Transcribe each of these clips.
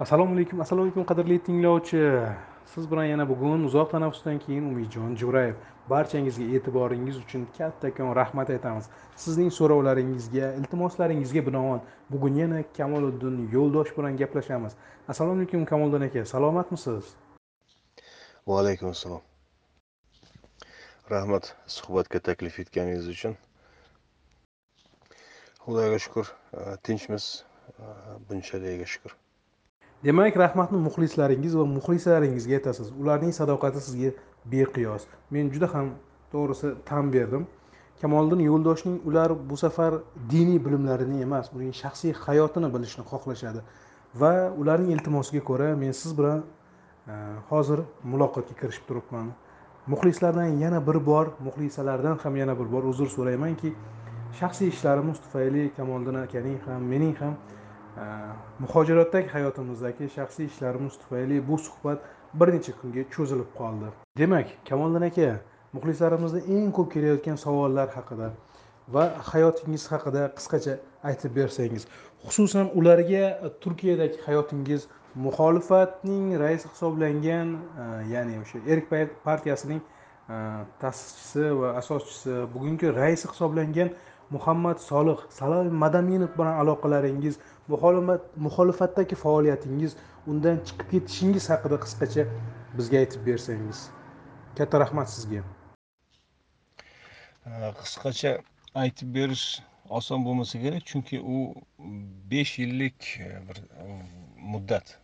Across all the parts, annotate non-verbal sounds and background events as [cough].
assalomu alaykum assalomu alaykum qadrli tinglovchi. Siz bilan yana bugun uzoq tanaffusdan keyin umidjon jo'rayev barchangizga e'tiboringiz uchun kattakon rahmat aytamiz. Sizning so'rovlaringizga iltimoslaringizga binoan bugun yana kamoliddin yo'ldosh bilan gaplashamiz. Assalomu alaykum kamoliddin aka salomatmisiz? Va alaykum assalom. Rahmat suhbatga taklif etganingiz uchun. Xudoga shukur tinchmiz. Bunchaligiga shukur demak rahmatni muxlislaringiz va muxlisalaringizga aytasiz. Ularning sadoqati sizga beqiyos. Men juda ham to'g'risi tan berdim. Kamoliddin yo'ldoshning ular bu safar diniy bilimlarini emas uning shaxsiy hayotini bilishni xohlashadi va ularning iltimosiga ko'ra men siz bilan e, hozir muloqotga kirishib turibman. Muxlislardan yana bir bor muxlisalardan ham yana bir bor uzr so'raymanki shaxsiy ishlarimiz tufayli kamoliddin akaning ham mening ham Э, muhojiratdagi hayotimizdagi shaxsiy ishlarimiz tufayli bu suhbat bir necha kunga cho'zilib qoldi. Demak kamoliddin aka muxlislarimizda eng ko'p kelayotgan savollar haqida va hayotingiz haqida qisqacha aytib bersangiz xususan ularga turkiyadagi hayotingiz muxolifatning raisi hisoblangan e, ya'ni o'sha erk partiyasining e, ta'sischisi va asoschisi bugungi raisi hisoblangan muhammad solih salom madaminov bilan aloqalaringiz muxolifatdagi faoliyatingiz undan chiqib ketishingiz haqida qisqacha bizga aytib bersangiz. Katta rahmat sizga. Qisqacha aytib berish oson bo'lmasa kerak chunki u besh yillik e, bir e, muddat.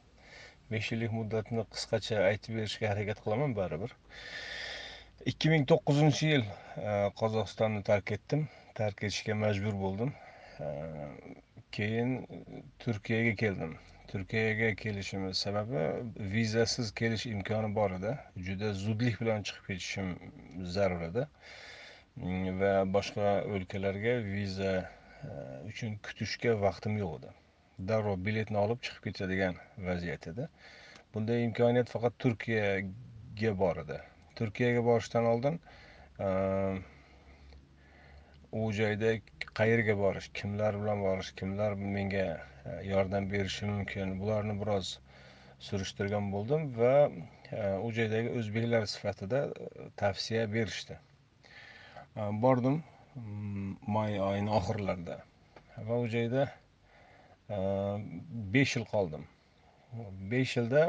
Besh yillik muddatni qisqacha aytib berishga harakat qilaman baribir. Ikki ming to'qqizinchi yil e, qozog'istonni tark etdim. Tark etishga majbur bo'ldim. Keyin turkiyaga keldim. Turkiyaga kelishimni sababi vizasiz kelish imkoni bor edi. Juda zudlik bilan chiqib ketishim zarur edi. Mm, va boshqa o'lkalarga viza e, uchun kutishga vaqtim yo'q edi. Darrov biletni olib chiqib ketadigan vaziyat edi. Bunday imkoniyat faqat turkiyaga bor edi. Turkiyaga borishdan oldin e, u joyda qayerga borish kimlar bilan borish kimlar menga e, yordam berishi mumkin bularni biroz surishtirgan bo'ldim va e, u joydagi o'zbeklar sifatida e, tavsiya berishdi. Bordim mm, may oyini oxirlarida va u joyda besh yil qoldim. Besh yilda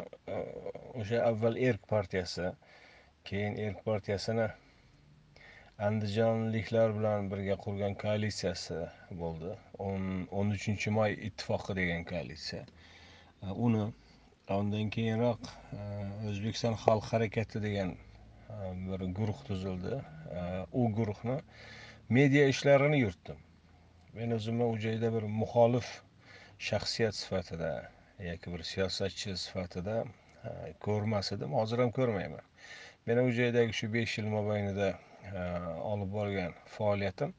o'sha avval erk partiyasi keyin erk partiyasini andijonliklar bilan birga qurgan koalitsiyasi bo'ldi. O'n uchinchi may ittifoqi degan koalitsiya. E, uni e, undan keyinroq e, o'zbekiston xalq harakati degan bir guruh tuzildi. U guruhni media ishlarini yuritdim men o'zimni u joyda bir muxolif shaxsiyat sifatida yoki bir siyosatchi sifatida ko'rmas edim. Hozir ham ko'rmayman. Meni u joydagi shu besh yil mobaynida E, olib borgan faoliyatim.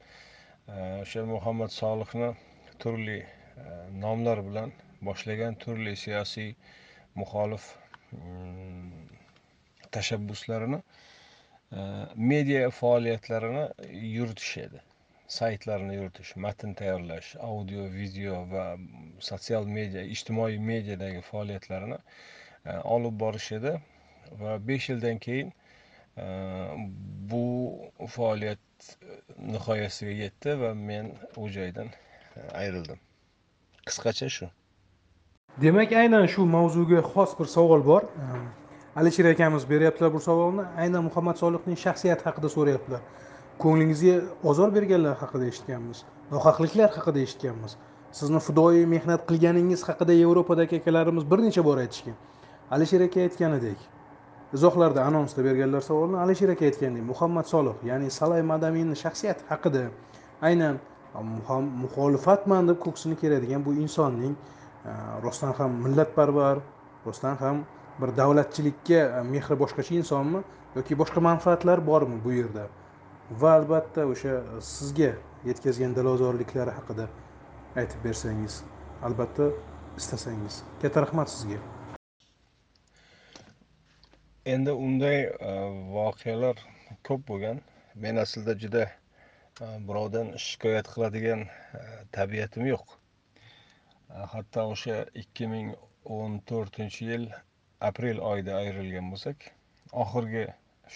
E, O'sha muhammad solihni turli e, nomlar bilan boshlagan turli siyosiy muxolif mm, tashabbuslarini media faoliyatlarini yuritish edi. Saytlarni yuritish matn tayyorlash audio video va sotsial media ijtimoiy mediadagi faoliyatlarini olib borish edi. Va besh yildan keyin bu faoliyat nihoyasiga yetdi va men u joydan ayrildim qisqacha shu demak aynan shu mavzuga xos bir savol bor alisher akamiz beryaptilar bu savolni aynan muhammad solihning shaxsiyati haqida so'rayaptilar ko'nglingizga ozor berganlar haqida eshitganmiz nohaqliklar haqida eshitganmiz sizni fidoyi mehnat qilganingiz haqida yevropadagi akalarimiz bir necha bor aytishgan alisher aka aytganidek izohlarda anonsda berganlar savolni alisher aka aytgandek muhammad solih ya'ni salay madaminni shaxsiyati haqida. Aynan muxolifatman deb ko'ksini keradigan bu insonning e, rostdan ham millatparvar rostdan ham bir davlatchilikka e, mehri boshqacha insonmi yoki boshqa manfaatlar bormi bu yerda? Va albatta o'sha e, sizga yetkazgan dilozorliklari haqida aytib bersangiz albatta istasangiz. Katta rahmat sizga. Endi unday e, voqealar ko'p bo'lgan. Men aslida juda e, birovdan shikoyat qiladigan e, tabiatim yo'q. Hatto o'sha ikki ming o'n to'rtinchi yil aprel oyida ayrilgan bo'lsak oxirgi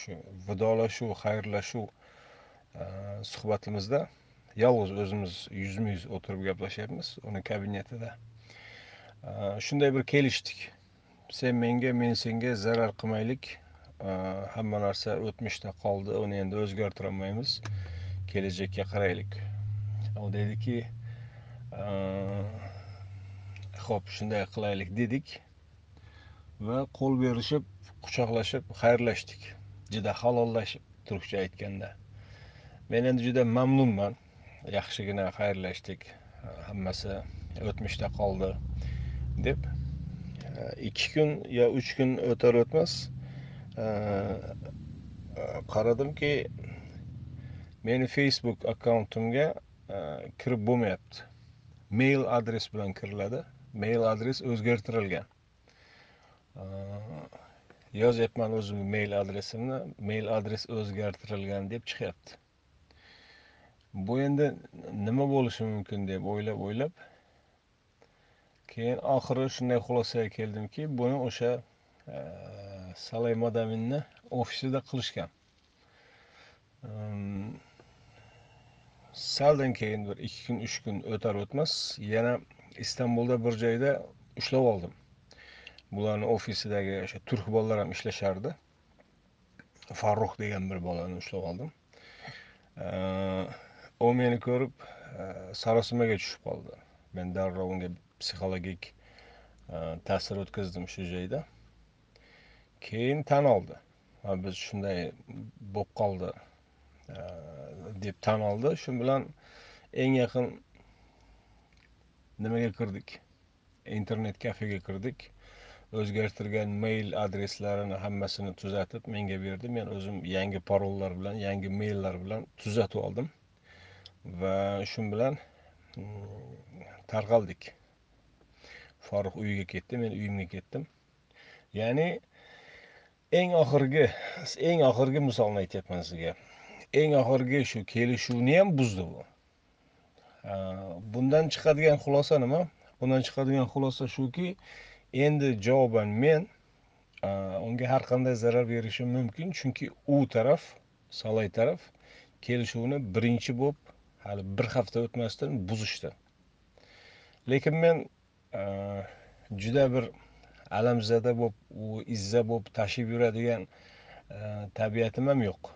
shu vidolashuv xayrlashuv suhbatimizda yolg'iz o'zimiz yuzma yuz o'tirib gaplashyapmiz uni kabinetida. Shunday bir kelishdik. Sen menga men senga zarar qilmaylik. Hamma narsa o'tmishda qoldi. Uni endi o'zgartirolmaymiz. Kelajakka qaraylik. U deydiki ho'p shunday qilaylik dedik. Va qo'l berishib quchoqlashib xayrlashdik. Juda halollashib turkcha aytganda. Men endi juda mamnunman. Yaxshigina xayrlashdik. Hammasi o'tmishda qoldi deb ikki kun yo uch kun o'tar o'tmas qaradimki meni facebook akkauntimga e, kirib bo'lmayapti mail adres bilan kiriladi mail adres o'zgartirilgan yozyapman o'zimni mail adresimni. Mail adres o'zgartirilgan deb chiqyapti bu endi nima bo'lishi mumkin deb o'ylab o'ylab keyin oxiri shunday xulosaga keldimki buni o'sha salay madaminni ofisida qilishgan. Saldan keyin bir ikki kun uch kun o'tar o'tmas yana istanbulda bir joyda ushlab oldim. Bularni ofisidagi o'sha turk bolalar ham ishlashardi. Farruh degan bir bolani ushlab oldim. U meni ko'rib sarosimaga tushib qoldi. Men darrov unga psixologik e, ta'sir o'tkazdim shu joyda. Keyin tan oldi. Biz shunday bo'lib qoldi e, deb tan oldi. Shu bilan eng yaqin nimaga kirdik? Internet kafega kirdik. O'zgartirgan mail adreslarini hammasini tuzatib menga berdi. Men o'zim yangi parollar bilan yangi maillar bilan tuzatib oldim. Va shu bilan mm, tarqaldik. Farruh uyiga ketdi men uyimga ketdim. Ya'ni eng oxirgi eng oxirgi misolni aytyapman sizga. Eng oxirgi shu kelishuvni ham buzdi bu. Bundan chiqadigan xulosa nima? Bundan chiqadigan xulosa shuki endi javoban men unga har qanday zarar berishim mumkin. Chunki u taraf salay taraf kelishuvni birinchi bo'lib hali bir hafta o'tmasdan buzishdi. Lekin men Э, juda bir alamzada bo'lib u izza bo'lib tashib yuradigan e, tabiatim ham yo'q.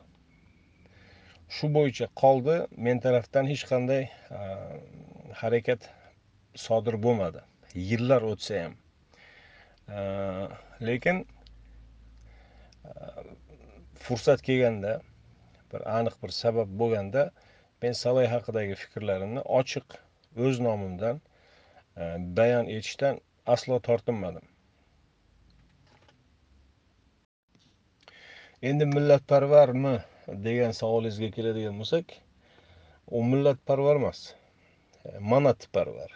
Shu bo'yicha qoldi men tarafdan hech qanday e, harakat sodir bo'lmadi. Yillar o'tsa ham. E, lekin fursat kelganda bir aniq bir sabab bo'lganda men salay haqidagi fikrlarimni ochiq o'z nomimdan Э, bayon etishdan aslo tortinmadim. Endi millatparvarmi degan savolingizga keladigan bo'lsak u millatparvar emas e, manatparvar.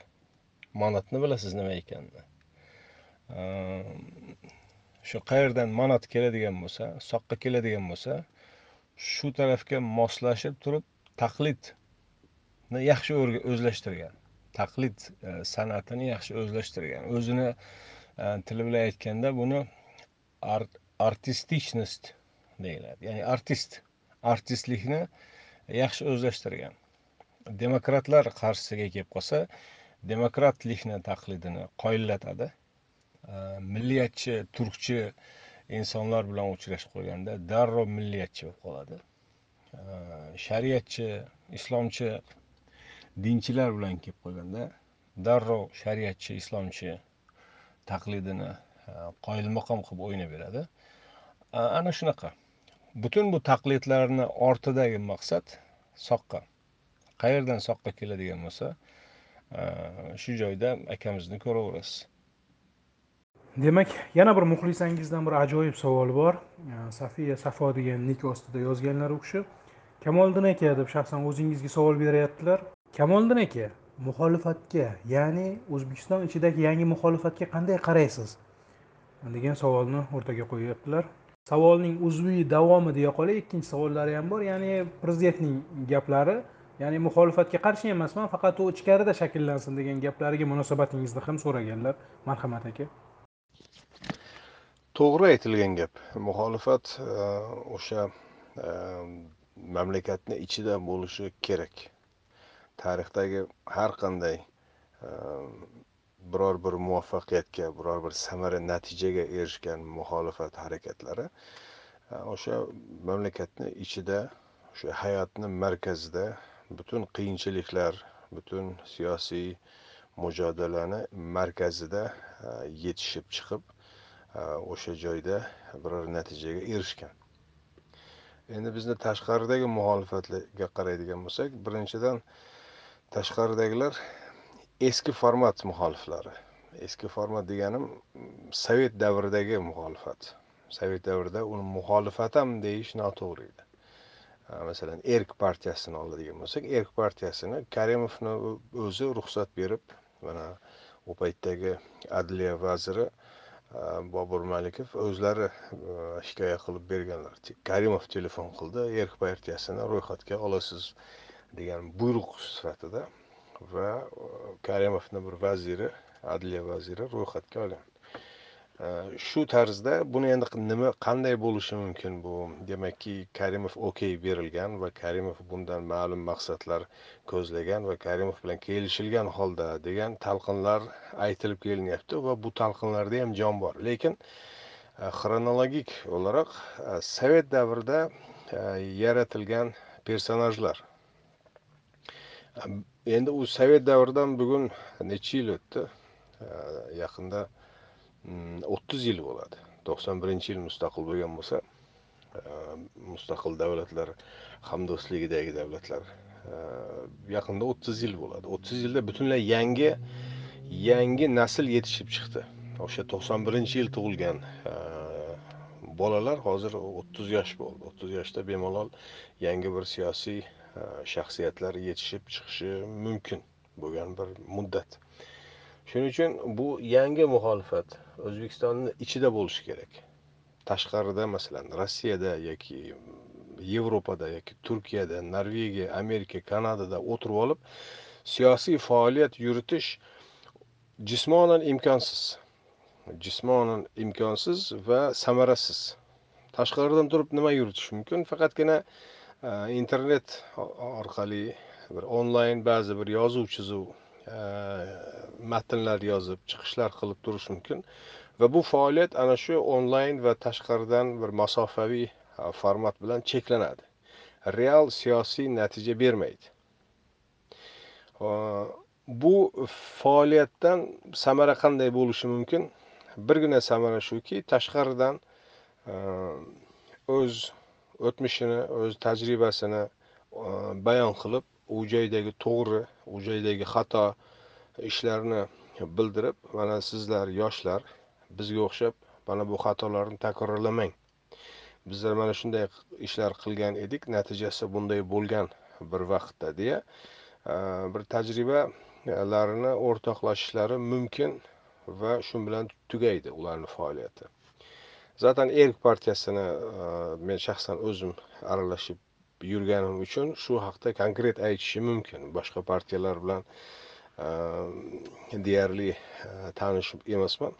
Manatni bilasiz nima ekanini. Ehm, shu qayerdan manat keladigan bo'lsa soqqa keladigan bo'lsa shu tarafga moslashib turib taqlidni yaxshi o'zlashtirgan. Taqlid e, san'atini yaxshi o'zlashtirgan. O'zini e, tili bilan aytganda buni artistichnost deyiladi. Ya'ni artist artistlikni yaxshi o'zlashtirgan. Demokratlar qarshisiga kelib qolsa demokratlikni taqlidini qoyillatadi. E, milliyatchi turkchi insonlar bilan uchrashib qolganda darrov milliyatchi bo'lib qoladi. Shariatchi islomchi dinchilar bilan kelib qolganda darrov shariatchi islomchi taqlidini e, qoyilmaqom qilib o'ynaveradi ana shunaqa. Butun bu taqlidlarni ortidagi maqsad soqqa. Qayerdan soqqa keladigan bo'lsa e, shu joyda akamizni ko'raverasiz. Demak yana bir muxlisangizdan bir ajoyib savol bor. E, Safiya safo degan nik ostida yozganlar u kishi. Kamoliddin aka deb shaxsan o'zingizga savol berayaptilar kamoliddin aka muxolifatga ya'ni o'zbekiston ichidagi yangi muxolifatga qanday qaraysiz? Degan savolni o'rtaga qo'yyaptilar savolning uzviy davomi deya qolay ikkinchi savollari ham bor. Ya'ni prezidentning gaplari ya'ni muxolifatga qarshi emasman faqat u ichkarida shakllansin degan gaplariga munosabatingizni ham so'raganlar. Marhamat aka. To'g'ri aytilgan gap. Muxolifat e, o'sha e, mamlakatni ichida bo'lishi kerak. Tarixdagi har qanday ehm, biror bir muvaffaqiyatga biror bir samara natijaga erishgan muxolifat harakatlari e, o'sha mamlakatni ichida o'sha hayotni markazida butun qiyinchiliklar butun siyosiy mujodalani markazida e, yetishib chiqib e, o'sha joyda biror natijaga erishgan. Endi bizni tashqaridagi muxolifatga qaraydigan bo'lsak birinchidan tashqaridagilar eski format muxoliflari. Eski format deganim sovet davridagi muxolifat. Sovet davrida uni muxolifat ham deyish noto'g'ri edi. Masalan erk partiyasini oladigan bo'lsak erk partiyasini karimovni o'zi ruxsat berib mana u paytdagi adliya vaziri bobur malikov o'zlari hikoya qilib berganlar. Karimov telefon qildi erk partiyasini ro'yxatga olasiz. Degan buyruq sifatida va e, karimovni bir vaziri adliya vaziri ro'yxatga olgan. E, shu tarzda buni endi nima qanday bo'lishi mumkin bu? Demakki karimov okey berilgan va karimov bundan ma'lum maqsadlar ko'zlagan va karimov bilan kelishilgan holda degan talqinlar aytilib kelinyapti va bu talqinlarda ham jon bor. Lekin e, xronologik o'laroq sovet davrida yaratilgan personajlar endi u sovet davridan bugun necha yil o'tdi? Yaqinda mm, o'ttiz yil bo'ladi. To'qson birinchi yil mustaqil bo'lgan bo'lsa e, mustaqil davlatlar hamdo'stligidagi davlatlar. E, yaqinda o'ttiz yil bo'ladi. O'ttiz yilda butunlay yangi yangi nasl yetishib chiqdi. O'sha to'qson birinchi yil tug'ilgan e, bolalar hozir o'ttiz yosh bo'ldi. O'ttiz yoshda bemalol yangi bir siyosiy shaxsiyatlar yetishib chiqishi mumkin bo'lgan bir muddat. Shuning uchun bu yangi muxolifat o'zbekistonni ichida bo'lishi kerak. Tashqarida masalan rossiyada yoki yevropada yoki turkiyada norvegiya amerika kanadada o'tirib olib siyosiy faoliyat yuritish jismonan imkonsiz. Jismonan imkonsiz va samarasiz. Tashqaridan turib nima yuritish mumkin? Faqatgina internet orqali bir onlayn ba'zi bir yozuv chizuv matnlar yozib chiqishlar qilib turish mumkin va bu faoliyat ana shu onlayn va tashqaridan bir masofaviy format bilan cheklanadi real siyosiy natija bermaydi bu faoliyatdan samara qanday bo'lishi mumkin birgina samara shuki tashqaridan o'z o'tmishini o'z tajribasini e, bayon qilib u joydagi to'g'ri u joydagi xato ishlarni bildirib mana sizlar yoshlar bizga o'xshab mana bu xatolarni takrorlamang. Bizlar mana shunday ishlar qilgan edik natijasi bunday bo'lgan bir vaqtda deya e, bir tajribalarini o'rtoqlashishlari mumkin va shu bilan tugaydi ularni faoliyati. Zaten erk partiyasini e, men shaxsan o'zim aralashib yurganim uchun shu haqda konkret aytishim mumkin. Boshqa partiyalar bilan e, deyarli e, tanish emasman.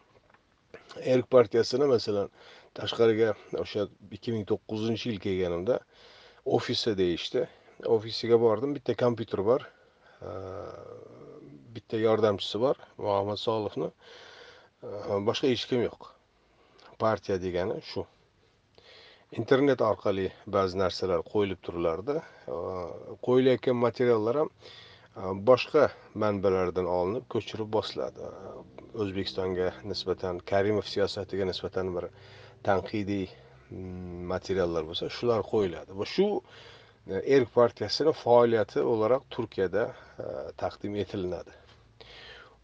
Erk partiyasini masalan tashqariga o'sha ikki ming to'qqizinchi yil kelganimda ofisi deyishdi. Ofisiga bordim bitta kompyuter bor e, bitta yordamchisi bor muhammad solihni. E, boshqa hech kim yo'q. Partiya degani shu. Internet orqali ba'zi narsalar qo'yilib turilardi. Qo'yilayotgan materiallar ham boshqa manbalardan olinib ko'chirib bosiladi. O'zbekistonga nisbatan karimov siyosatiga nisbatan bir tanqidiy mm, materiallar bo'lsa shular qo'yiladi. Va shu e, erk partiyasini faoliyati o'laroq turkiyada taqdim etilinadi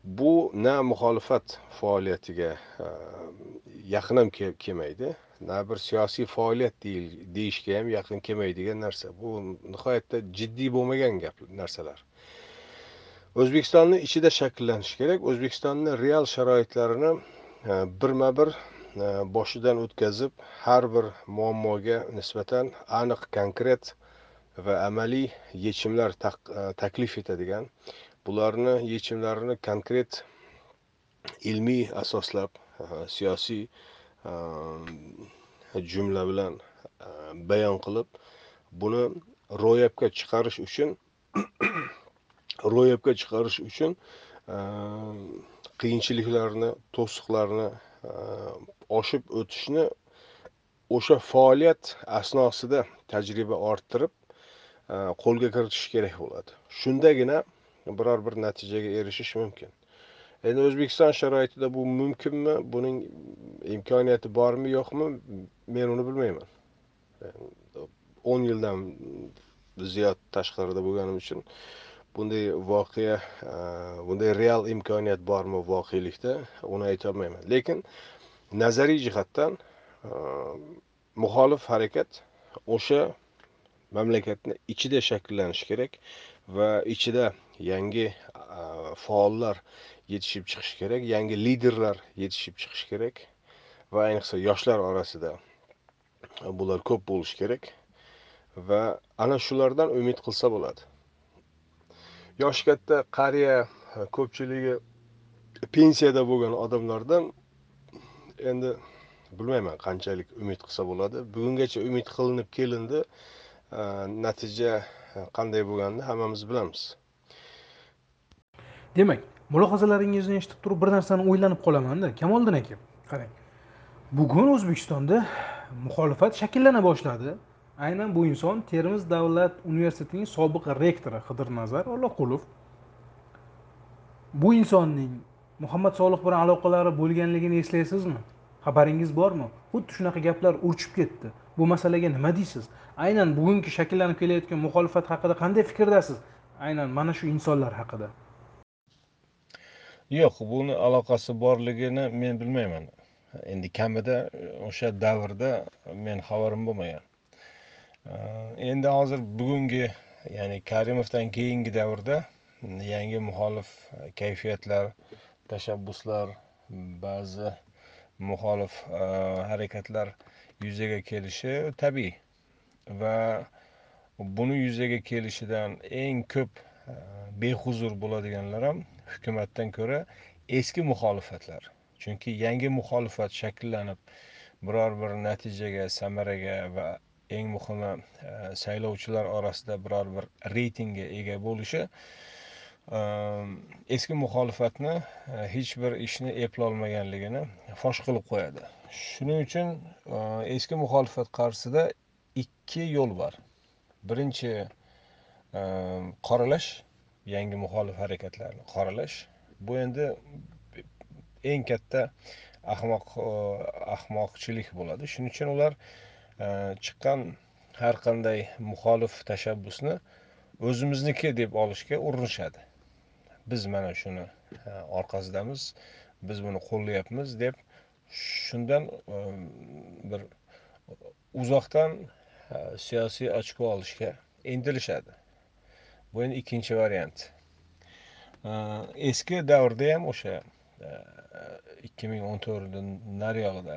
bu na muxolifat faoliyatiga e, yaqin ham kelmaydi. Na bir siyosiy faoliyat deyishga ham yaqin kelmaydigan narsa. Bu nihoyatda jiddiy bo'lmagan gap narsalar. O'zbekistonni ichida shakllanishi kerak. O'zbekistonni real sharoitlarini e, birma bir e, boshidan o'tkazib har bir muammoga nisbatan aniq konkret va amaliy yechimlar taklif etadigan bularni yechimlarini konkret ilmiy asoslab siyosiy jumla bilan bayon qilib buni ro'yobga chiqarish uchun [clears throat] ro'yobga chiqarish uchun qiyinchiliklarni to'siqlarni oshib o'tishni o'sha faoliyat asnosida tajriba orttirib qo'lga kiritish kerak bo'ladi. Shundagina biror bir natijaga erishish mumkin. Endi o'zbekiston sharoitida bu mumkinmi? Buning imkoniyati bormi yo'qmi? Men uni bilmayman. O'n yildan ziyod tashqarida bo'lganim uchun bunday voqea e, bunday real imkoniyat bormi voqelikda uni aytolmayman lekin nazariy jihatdan e, muxolif harakat o'sha mamlakatni ichida shakllanishi kerak va ichida yangi faollar yetishib chiqishi kerak yangi liderlar yetishib chiqishi kerak va ayniqsa yoshlar orasida bular ko'p bo'lishi kerak va ana shulardan umid qilsa bo'ladi. Yoshi katta qariya ko'pchiligi pensiyada bo'lgan odamlardan endi bilmayman qanchalik umid qilsa bo'ladi. Bugungacha umid qilinib kelindi natija qanday bo'lganini hammamiz bilamiz. Demak mulohazalaringizni eshitib turib bir narsani o'ylanib qolamanda kamoliddin aka qarang. Bugun o'zbekistonda muxolifat shakllana boshladi. Aynan bu inson termiz davlat universitetining sobiq rektori qidirnazar olloqulov bu insonning muhammad solih bilan aloqalari bo'lganligini eslaysizmi? Xabaringiz bormi? Xuddi shunaqa gaplar urchib ketdi. Bu masalaga nima deysiz? Aynan bugungi shakllanib kelayotgan muxolifat haqida qanday fikrdasiz aynan mana shu insonlar haqida. Yo'q buni aloqasi borligini men bilmayman. Endi kamida e, o'sha davrda men xabarim bo'lmagan. E, endi hozir bugungi ya'ni karimovdan keyingi davrda yangi muxolif kayfiyatlar tashabbuslar ba'zi muxolif e, harakatlar yuzaga kelishi tabiiy. Va buni yuzaga kelishidan eng ko'p behuzur bo'ladiganlar ham hukumatdan ko'ra eski muxolifatlar. Chunki yangi muxolifat shakllanib biror bir natijaga samaraga va eng muhimi e, saylovchilar orasida biror bir reytingga ega bo'lishi e, eski muxolifatni e, hech bir ishni eplolmaganligini fosh qilib qo'yadi. Shuning uchun eski muxolifat qarshisida ikki yo'l bor. Birinchi qoralash yangi muxolif harakatlarni qoralash. Bu endi eng katta ahmoq e, ahmoqchilik bo'ladi. Shuning uchun ular e, chiqqan har qanday muxolif tashabbusni o'zimizniki deb olishga urinishadi. Biz mana shuni e, orqasidamiz biz buni qo'llayapmiz deb shundan bir uzoqdan siyosiy ochko olishga intilishadi. Bu endi ikkinchi variant. Eski davrda ham o'sha e, ikki ming o'n to'rtdan nariyog'ida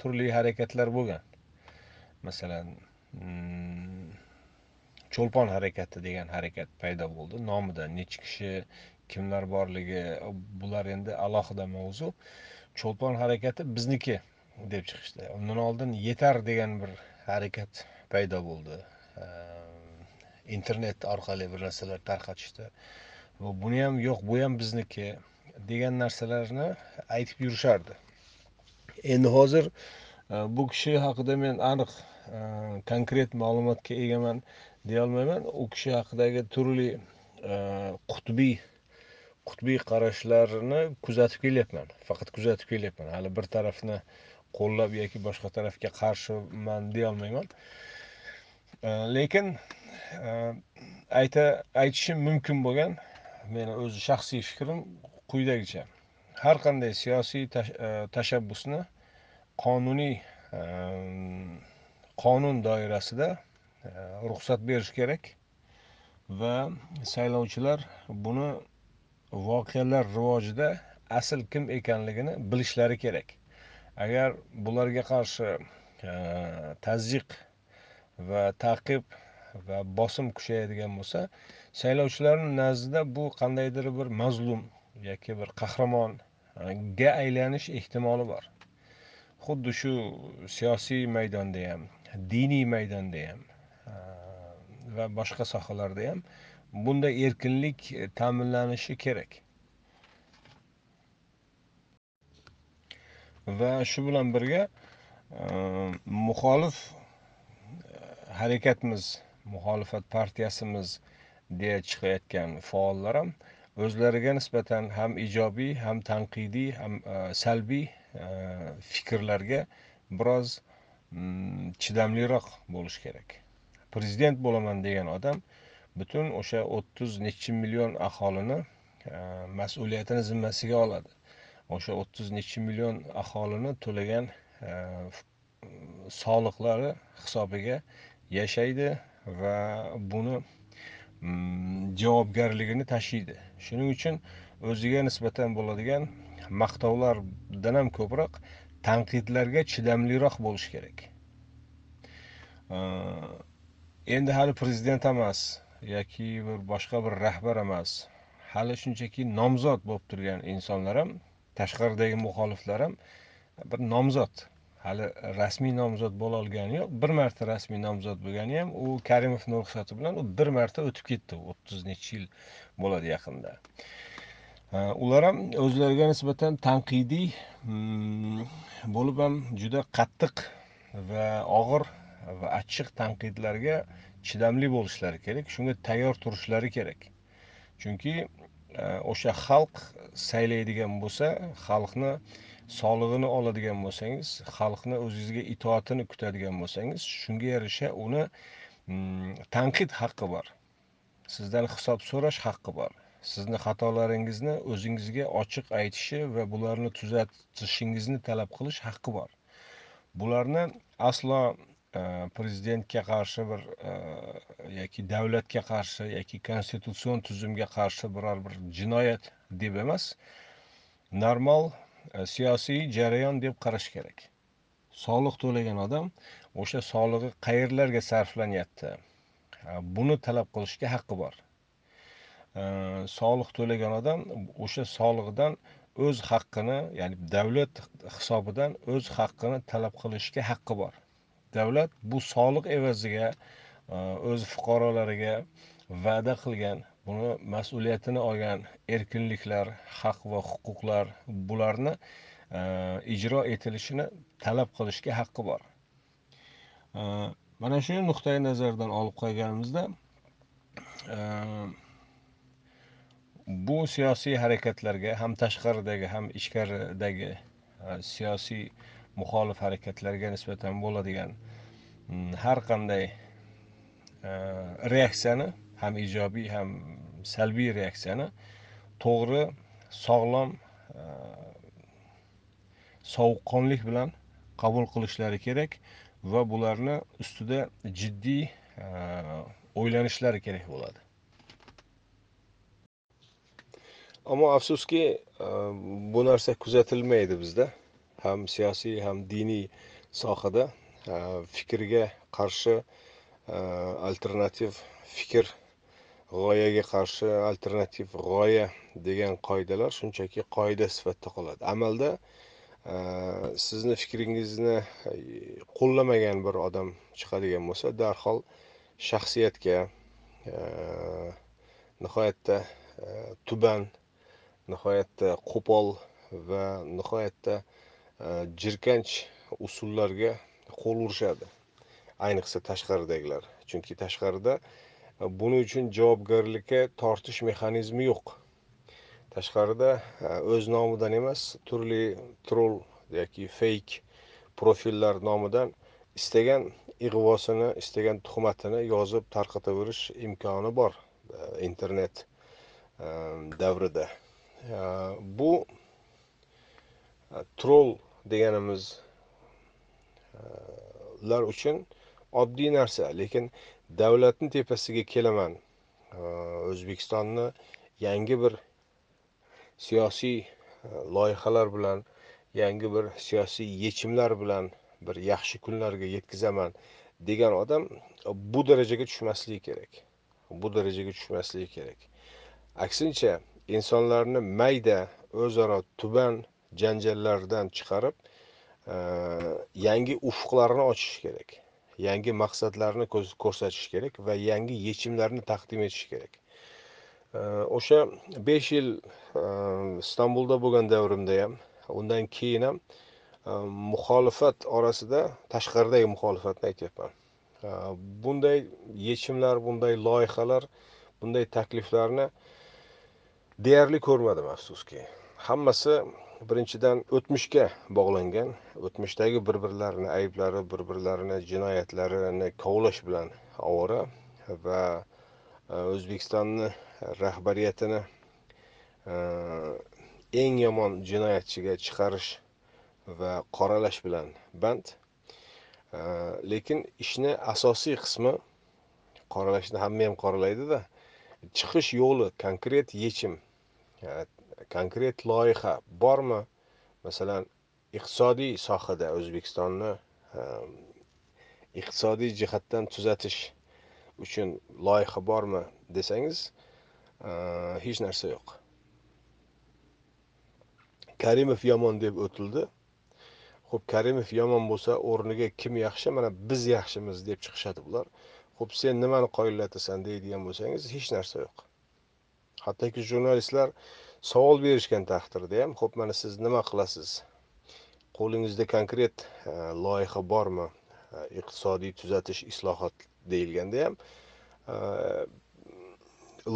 turli harakatlar bo'lgan. Masalan mm, cho'lpon harakati degan harakat paydo bo'ldi. Nomida necha kishi kimlar borligi bular endi alohida mavzu. Cho'lpon harakati bizniki deb chiqishdi. Undan oldin yetar degan bir harakat paydo bo'ldi. Internet orqali bir narsalar tarqatishdi. Va buni ham yo'q bu ham bizniki degan narsalarni aytib yurishardi. Endi hozir e, bu kishi haqida men aniq e, konkret ma'lumotga egaman deyolmayman. U kishi haqidagi turli e, qutbiy qutbiy qarashlarni kuzatib kelyapman. Faqat kuzatib kelyapman. Hali bir tarafni qo'llab yoki boshqa tarafga qarshiman deyolmayman. Lekin ayta aytishim mumkin bo'lgan meni o'zi shaxsiy fikrim quyidagicha har qanday siyosiy tashabbusni qonuniy qonun doirasida ruxsat berish kerak va saylovchilar buni voqealar rivojida asl kim ekanligini bilishlari kerak agar bularga qarshi tazyiq va ta'qib va bosim kuchayadigan bo'lsa saylovchilarni nazdida bu qandaydir bir mazlum yoki bir qahramonga aylanish ehtimoli bor. Xuddi shu siyosiy maydonda ham diniy maydonda ham va boshqa sohalarda ham bunday erkinlik ta'minlanishi kerak. Va shu bilan birga muxolif harakatimiz muxolifat partiyasimiz deya chiqayotgan faollar ham o'zlariga nisbatan ham ijobiy ham tanqidiy ham e, salbiy e, fikrlarga biroz mm, chidamliroq bo'lish kerak. Prezident bo'laman degan odam butun o'sha o'ttiz nechi million aholini e, mas'uliyatini zimmasiga oladi. O'sha o'ttiz nechi million aholini to'lagan e, soliqlari hisobiga yashaydi va buni mm, javobgarligini tashiydi. Shuning uchun o'ziga nisbatan bo'ladigan maqtovlardan ham ko'proq tanqidlarga chidamliroq bo'lishi kerak. Endi hali prezident emas yoki bir boshqa bir rahbar emas hali shunchaki nomzod bo'lib turgan insonlar ham tashqaridagi muxoliflar ham bir nomzod. Hali rasmiy nomzod bo'lolgani yo'q. Bir marta rasmiy nomzod bo'lgani ham u karimovni ruxsati bilan u bir marta o'tib ketdi o'ttiz nechi yil bo'ladi yaqinda. Ular ham o'zlariga nisbatan tanqidiy mm, bo'lib ham juda qattiq va og'ir va achchiq tanqidlarga chidamli bo'lishlari kerak shunga tayyor turishlari kerak. Chunki e, o'sha xalq saylaydigan bo'lsa xalqni solig'ini oladigan bo'lsangiz xalqni o'zingizga itoatini kutadigan bo'lsangiz shunga yarasha uni mm, tanqid haqqi bor. Sizdan hisob so'rash haqqi bor. Sizni xatolaringizni o'zingizga ochiq aytishi va bularni tuzatishingizni talab qilish haqqi bor. Bularni aslo e, prezidentga qarshi bir e, yoki davlatga qarshi yoki konstitutsion tuzumga qarshi biror bir jinoyat deb emas normal Э, siyosiy jarayon deb qarash kerak. Soliq to'lagan odam o'sha solig'i qayerlarga sarflanyapti? Buni talab qilishga haqqi bor. Soliq to'lagan odam o'sha solig'idan o'z haqqini ya'ni davlat hisobidan o'z haqqini talab qilishga haqqi bor. Davlat bu soliq evaziga e, o'z fuqarolariga va'da qilgan buni mas'uliyatini olgan erkinliklar haq va huquqlar bularni e, ijro etilishini talab qilishga haqqi bor. E, mana shu nuqtai nazardan olib qo'yganimizda e, bu siyosiy harakatlarga ham tashqaridagi ham ichkaridagi e, siyosiy muxolif harakatlarga nisbatan bo'ladigan mm, har qanday e, reaksiyani ham ijobiy ham salbiy reaksiyani. To'g'ri sog'lom e, sovuqqonlik bilan qabul qilishlari kerak va bularni ustida jiddiy e, o'ylanishlari kerak bo'ladi. Ammo afsuski e, bu narsa kuzatilmaydi bizda. Ham siyosiy ham diniy sohada fikrga qarshi alternativ fikr g'oyaga qarshi alternativ g'oya degan qoidalar shunchaki qoida sifatida qoladi. Amalda e, sizni fikringizni e, qo'llamagan bir odam chiqadigan bo'lsa darhol shaxsiyatga e, nihoyatda tuban nihoyatda qo'pol va nihoyatda jirkanch usullarga qo'l urishadi. Ayniqsa tashqaridagilar. Chunki tashqarida buning uchun javobgarlikka tortish mexanizmi yo'q. Tashqarida e, o'z nomidan emas turli troll yoki feyk profillar nomidan istagan ig'vosini istagan tuhmatini yozib tarqataverish imkoni bor e, internet e, davrida. Bu troll deganimizlar uchun oddiy narsa lekin davlatni tepasiga kelaman. O'zbekistonni yangi bir siyosiy e, loyihalar bilan yangi bir siyosiy yechimlar bilan bir yaxshi kunlarga yetkazaman degan odam bu darajaga tushmasligi kerak. Bu darajaga tushmasligi kerak. Aksincha insonlarni mayda o'zaro tuban janjallardan chiqarib e, yangi ufqlarni ochish kerak. Yangi maqsadlarni ko'rsatish kerak va yangi yechimlarni taqdim etish kerak. O'sha besh yil istanbulda bo'lgan davrimda ham undan keyin ham muxolifat orasida tashqaridagi muxolifatni aytyapman. Bunday yechimlar bunday loyihalar bunday takliflarni deyarli ko'rmadim afsuski. Hammasi birinchidan o'tmishga bog'langan o'tmishdagi bir birlarini ayblari bir birlarini jinoyatlarini kovlash bilan ovora va e, o'zbekistonni rahbariyatini e, eng yomon jinoyatchiga chiqarish va qoralash bilan band. E, lekin ishni asosiy qismi qoralashni hamma ham qoralaydida chiqish yo'li konkret yechim konkret loyiha bormi? Masalan iqtisodiy sohada o'zbekistonni ehm, iqtisodiy jihatdan tuzatish uchun loyiha bormi desangiz ehm, hech narsa yo'q. Karimov yomon deb o'tildi. Ho'p karimov yomon bo'lsa o'rniga kim yaxshi? Mana biz yaxshimiz deb chiqishadi bular. Ho'p sen nimani qoyillatasan deydigan bo'lsangiz hech narsa yo'q. Hattoki jurnalistlar savol berishgan taqdirda ham ho'p mana siz nima qilasiz? Qo'lingizda konkret e, loyiha bormi? E, iqtisodiy tuzatish islohot deyilganda ham e,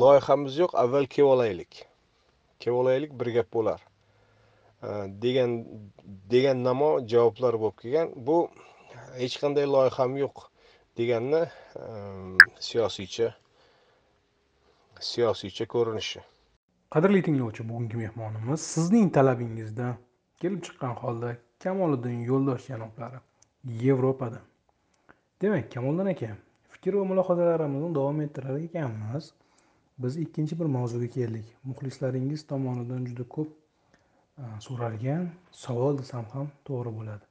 loyihamiz yo'q avval kelib olaylik. Kelib olaylik bir gap bo'lar. Degan degan namo javoblar bo'lib kelgan bu hech qanday loyiham yo'q deganni siyosiycha siyosiycha ko'rinishi. Qadrli tinglovchi bugungi mehmonimiz sizning talabingizdan kelib chiqqan holda kamoliddin yo'ldosh janoblari yevropada. Demak kamoliddin aka fikr va mulohazalarimizni davom ettirar ekanmiz. Biz ikkinchi bir mavzuga keldik. Muxlislaringiz tomonidan juda ko'p e, so'ralgan savol desam ham to'g'ri bo'ladi.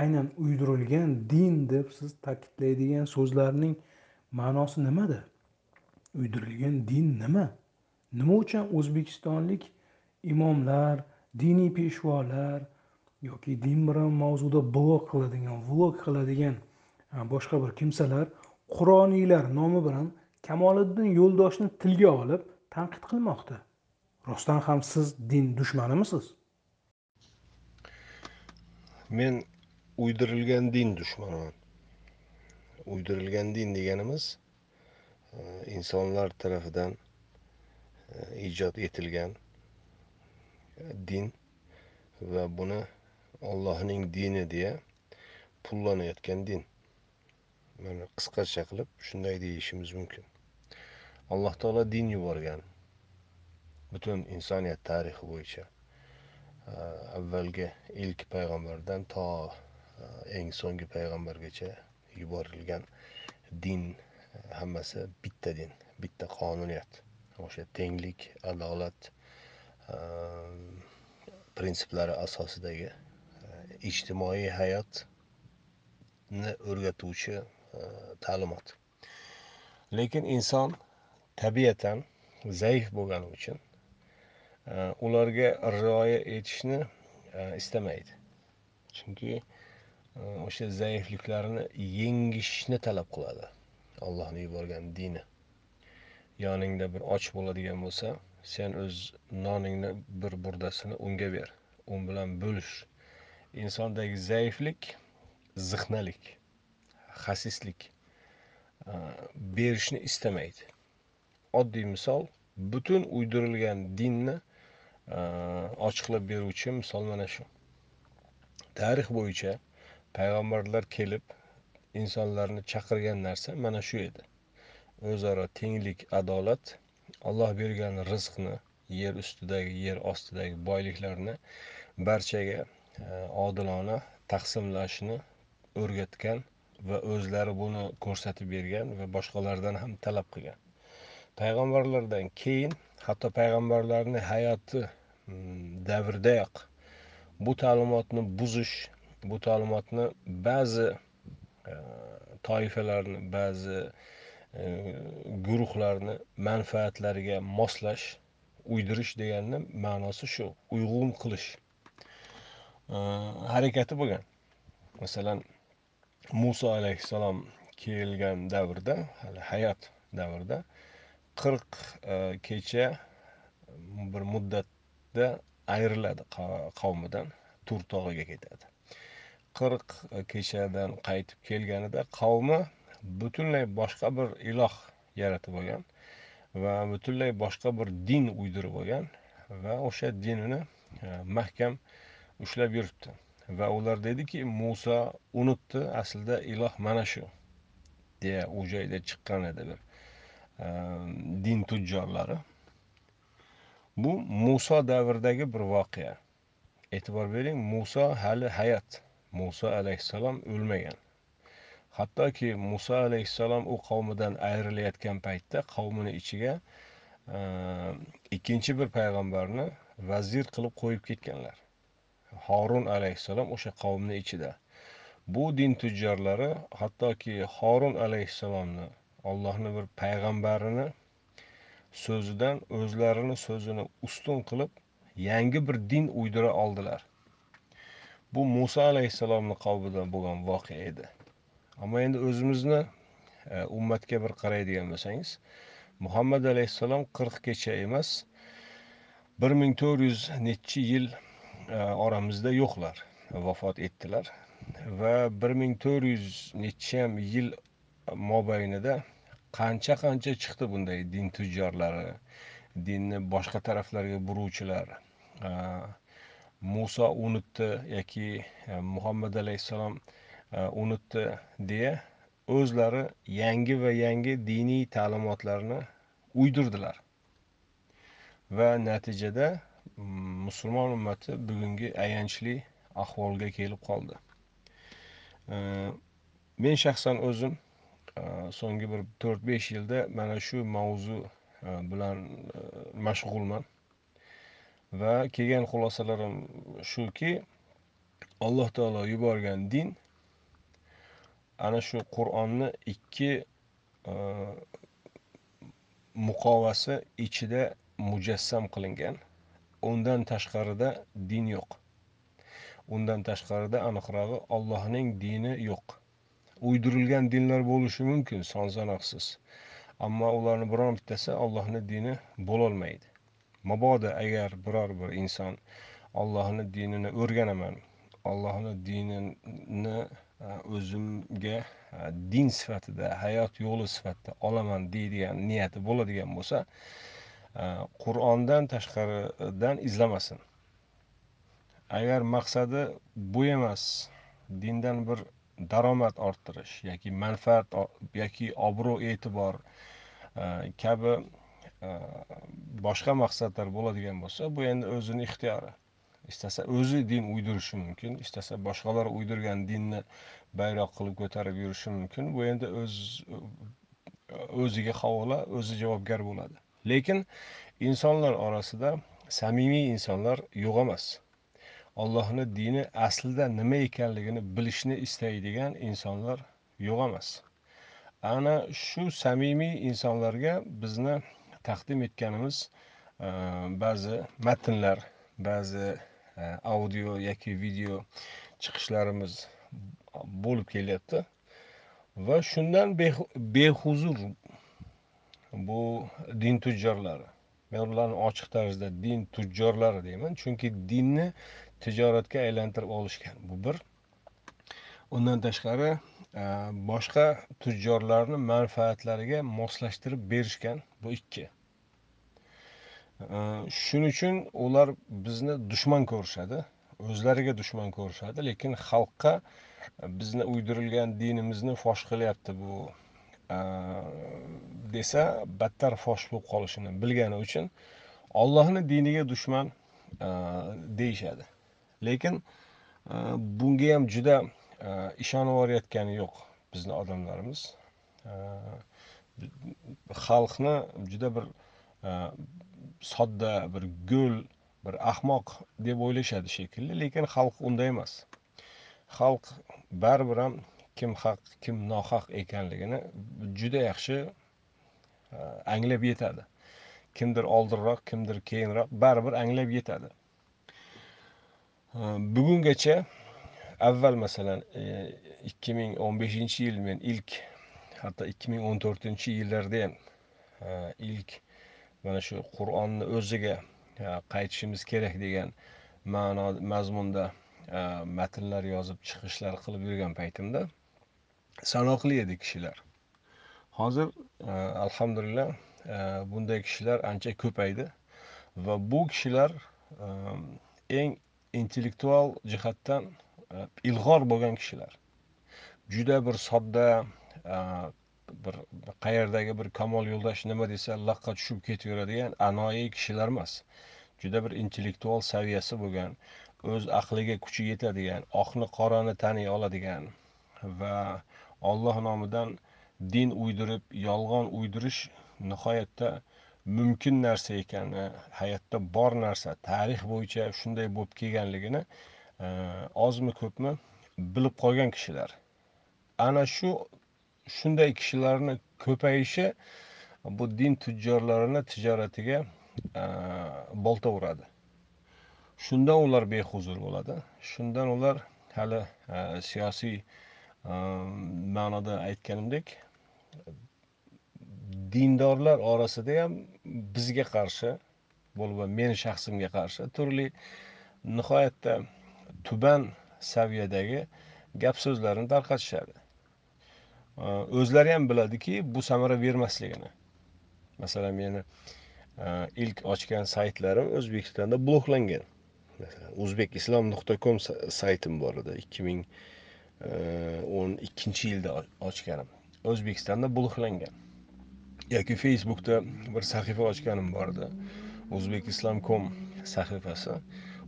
Aynan uydirilgan din deb siz ta'kidlaydigan so'zlarning ma'nosi nimada? Uydirilgan din nima? Nima uchun o'zbekistonlik imomlar diniy peshvolar yoki din bilan mavzuda blog qiladigan vlog qiladigan e, boshqa bir kimsalar qur'oniylar nomi bilan kamoliddin yo'ldoshni tilga olib tanqid qilmoqda. Rostdan ham siz din dushmanimisiz? Men uydirilgan din dushmaniman uydirilgan din deganimiz e, insonlar tarafidan E, ijod etilgan din va buni ollohning dini deya pullanayotgan din. Mana qisqacha qilib shunday deyishimiz mumkin. Alloh taolo din yuborgan butun insoniyat tarixi bo'yicha e, avvalgi ilk payg'ambardan to e, eng so'nggi payg'ambargacha yuborilgan din hammasi bitta din bitta qonuniyat. O'sha tenglik adolat ehm, prinsiplari asosidagi eh, ijtimoiy hayotni o'rgatuvchi eh, ta'limot. Lekin inson tabiatan zaif bo'lgani uchun eh, ularga rioya etishni istamaydi. Chunki o'sha zaifliklarini yengishni talab qiladi allohni yuborgan dini. Yoningda bir och bo'ladigan bo'lsa sen o'z noningni bir burdasini unga ber. U bilan bo'lish. Insondagi zaiflik zihnalik xasislik e, berishni istamaydi. Oddiy misol butun uydirilgan dinni e, ochiqlab beruvchi misol mana shu. Tarix bo'yicha payg'ambarlar kelib insonlarni chaqirgan narsa mana shu edi. O'zaro tenglik adolat alloh bergan rizqni yer ustidagi yer ostidagi boyliklarni barchaga e, odilona taqsimlashni o'rgatgan va o'zlari buni ko'rsatib bergan va boshqalardan ham talab qilgan. Payg'ambarlardan keyin hatto payg'ambarlarni hayoti mm, davridayoq bu ta'limotni buzish bu ta'limotni ba'zi e, toifalarni ba'zi Э, guruhlarni manfaatlariga moslash uydirish deganni ma'nosi shu uyg'un qilish. Э, harakati bo'lgan. Masalan muso alayhissalom kelgan davrda hali hayot davrida qirq e, kecha bir muddatda ayriladi qavmidan tur tog'iga ketadi. Qirq kechadan qaytib kelganida qavmi butunlay boshqa bir iloh yaratib olgan va butunlay boshqa bir din uydirib olgan va o'sha dinini e, mahkam ushlab yuribdi. Va ular dediki muso unutdi aslida iloh mana shu deya u joyda chiqqan edi bir e, din tujjorlari bu muso davridagi bir voqea. E'tibor bering muso hali hayot. Muso alayhissalom o'lmagan. Hattoki muso alayhissalom u qavmidan ayrilayotgan paytda qavmini ichiga e, ikkinchi bir payg'ambarni vazir qilib qo'yib ketganlar. Horun alayhissalom o'sha qavmni ichida. Bu din tujjorlari hattoki horun alayhissalomni ollohni bir payg'ambarini so'zidan o'zlarini so'zini ustun qilib yangi bir din uydira oldilar. Bu muso alayhissalomni qavmida bo'lgan voqea edi. Ammo endi o'zimizni e, ummatga bir qaraydigan bo'lsangiz muhammad alayhissalom qirqgacha emas bir ming to'rt yuz nechi yil e, oramizda yo'qlar vafot etdilar va bir ming to'rt yuz nechiyam yil mobaynida qancha qancha chiqdi bunday din tujjorlari dinni boshqa taraflarga buruvchilar e, muso unutdi yoki muhammad alayhissalom unutdi deya o'zlari yangi va yangi diniy ta'limotlarni uydirdilar. Va natijada mm, musulmon ummati bugungi ayanchli ahvolga kelib qoldi. Men shaxsan o'zim e, so'nggi bir to'rt besh yilda mana shu mavzu e, bilan e, mashg'ulman. Va kelgan xulosalarim shuki alloh taolo yuborgan din ana shu qur'onni ikki e, muqovasi ichida mujassam qilingan. Undan tashqarida din yo'q. Undan tashqarida aniqrog'i ollohning dini yo'q. Uydirilgan dinlar bo'lishi mumkin son sanoqsiz ammo ularni biron bittasi ollohni dini bo'lolmaydi. Mabodo agar biror bir inson ollohni dinini o'rganaman ollohni dinini o'zimga e, din sifatida hayot yo'li sifatida olaman deydigan niyati bo'ladigan bo'lsa e, qur'ondan tashqaridan izlamasin. Agar maqsadi bu emas dindan bir daromad orttirish yoki manfaat yoki obro' e'tibor e, kabi boshqa maqsadlar bo'ladigan bo'lsa bu endi o'zini ixtiyori. Istasa o'zi din uydirishi mumkin istasa boshqalar uydirgan dinni bayroq qilib ko'tarib yurishi mumkin bu endi o'z o'ziga havola o'zi javobgar bo'ladi. Lekin insonlar orasida samimiy insonlar yo'q emas. Allohni dini aslida nima ekanligini bilishni istaydigan insonlar yo'q emas. Ana shu samimiy insonlarga bizni taqdim etganimiz e, ba'zi matnlar ba'zi E, audio yoki video chiqishlarimiz bo'lib kelyapti. Va shundan behuzur bu din tujjorlari. Men ularni ochiq tarzda din tujjorlari deyman chunki dinni tijoratga aylantirib olishgan. Bu bir. Undan tashqari e, boshqa tujjorlarni manfaatlariga moslashtirib berishgan bu ikki. Shuning uchun ular bizni dushman ko'rishadi o'zlariga dushman ko'rishadi lekin xalqqa bizni uydirilgan dinimizni fosh qilyapti bu desa battar fosh bo'lib qolishini bilgani uchun ollohni diniga dushman deyishadi. Lekin bunga ham juda ishonib yuborayotgani yo'q bizni odamlarimiz. Xalqni juda bir sodda bir go'l bir ahmoq deb o'ylashadi shekilli lekin xalq unday emas. Xalq baribir ham kim haq kim nohaq ekanligini juda yaxshi e, anglab yetadi. Kimdir oldinroq kimdir keyinroq baribir anglab yetadi. E, bugungacha avval masalan e, ikki ming o'n beshinchi yil men ilk hatto ikki ming o'n to'rtinchi yillarda ham ilk mana shu qur'onni o'ziga qaytishimiz kerak degan ma'no mazmunda e, matnlar yozib chiqishlar qilib yurgan paytimda sanoqli edi kishilar. Hozir e, alhamdulillah e, bunday kishilar ancha ko'paydi va bu kishilar eng intellektual jihatdan ilg'or bo'lgan kishilar. Juda bir sodda bir qayerdagi bir kamol yo'ldosh nima desa laqqa tushib ketaveradigan anoyi kishilar emas. Juda bir intellektual saviyasi bo'lgan o'z aqliga kuchi yetadigan oqni qorani taniy oladigan va olloh nomidan din uydirib yolg'on uydirish nihoyatda mumkin narsa ekani hayotda bor narsa tarix bo'yicha shunday bo'lib kelganligini e, ozmi ko'pmi bilib qolgan kishilar. Ana shu shunday kishilarni ko'payishi bu din tujjorlarini tijoratiga e, bolta uradi. Shundan ular behuzur bo'ladi. Shundan ular hali e, siyosiy e, ma'noda aytganimdek dindorlar orasida ham bizga qarshi bo'lib meni shaxsimga qarshi turli nihoyatda tuban saviyadagi gap so'zlarni tarqatishadi. Э, o'zlari ham biladiki bu samara bermasligini. Masalan meni e, ilk ochgan saytlarim o'zbekistonda bloklangan o'zbek islom nuqta com saytim bor edi. Ikki ming e, o'n ikkinchi yilda ochganim. O'zbekistonda bloklangan yoki facebookda bir sahifa ochganim bor edi. O'zbek islom com sahifasi.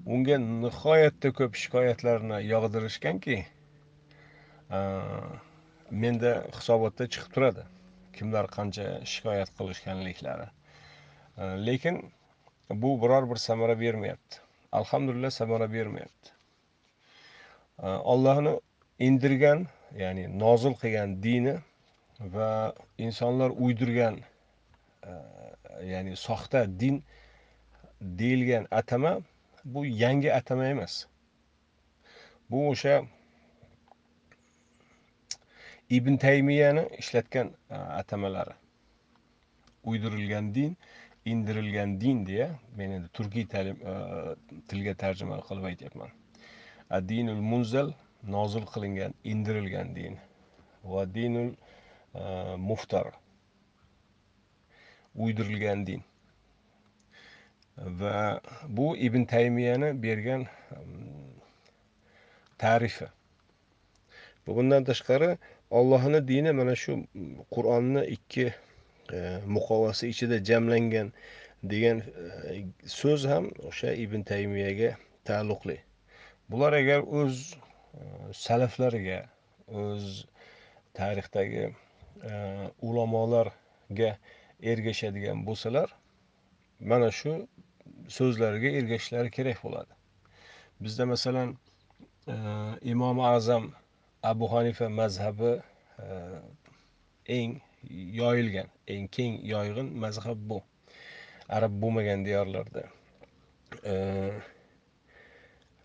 Unga nihoyatda ko'p shikoyatlarni yog'dirishganki e, menda hisobotda chiqib turadi kimlar qancha shikoyat qilishganliklari. Lekin bu biror bir samara bermayapti. Alhamdulillah samara bermayapti. Ollohni indirgan ya'ni nozil qilgan dini va insonlar uydirgan ya'ni soxta din deyilgan atama bu yangi atama emas. Bu o'sha ibn taymiyani ishlatgan e, atamalari. Uydirilgan din indirilgan din deya men endi turkiy e, tilga tarjima qilib aytyapman. Dinul munzal nozil qilingan indirilgan din. Va dinul e, muftar uydirilgan din. Va bu ibn taymiyani bergan ta'rifi. Bundan tashqari ollohni dini mana shu qur'onni ikki e, muqovasi ichida jamlangan degan e, so'z ham o'sha ibn taymiyaga taalluqli. Bular agar o'z e, salaflariga o'z tarixdagi e, ulamolarga ergashadigan bo'lsalar mana shu so'zlariga ergashishlari kerak bo'ladi. Bizda masalan e, imom azam abu hanifa mazhabi e, eng yoyilgan eng keng yoyg'in mazhab bu. Arab bo'lmagan diyorlarda. E,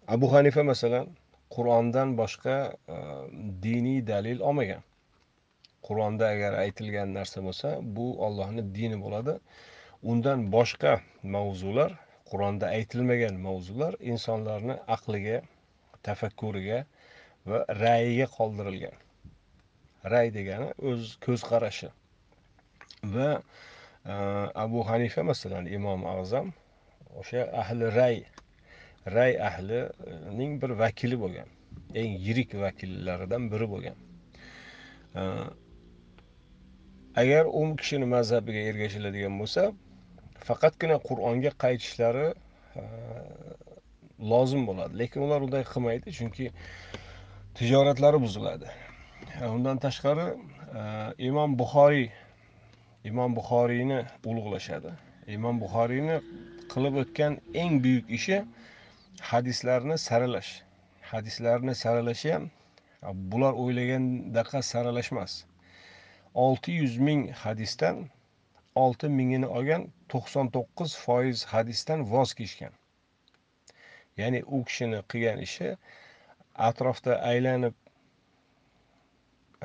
abu hanifa masalan qur'ondan boshqa e, diniy dalil olmagan. Qur'onda agar aytilgan narsa bo'lsa bu ollohni dini bo'ladi. Undan boshqa mavzular qur'onda aytilmagan mavzular insonlarni aqliga tafakkuriga va ra'yiga qoldirilgan. Ra'y degani o'z ko'z qarashi va e, abu hanifa masalan imom azam o'sha ahli ra'y ra'y ahlining bir vakili bo'lgan. Eng yirik vakillaridan biri bo'lgan. E, agar u kishini mazhabiga ergashiladigan bo'lsa faqatgina qur'onga qaytishlari e, lozim bo'ladi. Lekin ular unday qilmaydi chunki tijoratlari buziladi. Undan tashqari e, imom buxoriy imom buxoriyni ulug'lashadi. Imom buxoriyni qilib o'tgan eng buyuk ishi hadislarni saralash. Hadislarni saralashi ham bular o'ylagandaqa saralash emas olti yuz ming hadisdan olti mingini olgan to'qson to'qqiz foiz hadisdan voz kechgan. Ya'ni u kishini qilgan ishi atrofda aylanib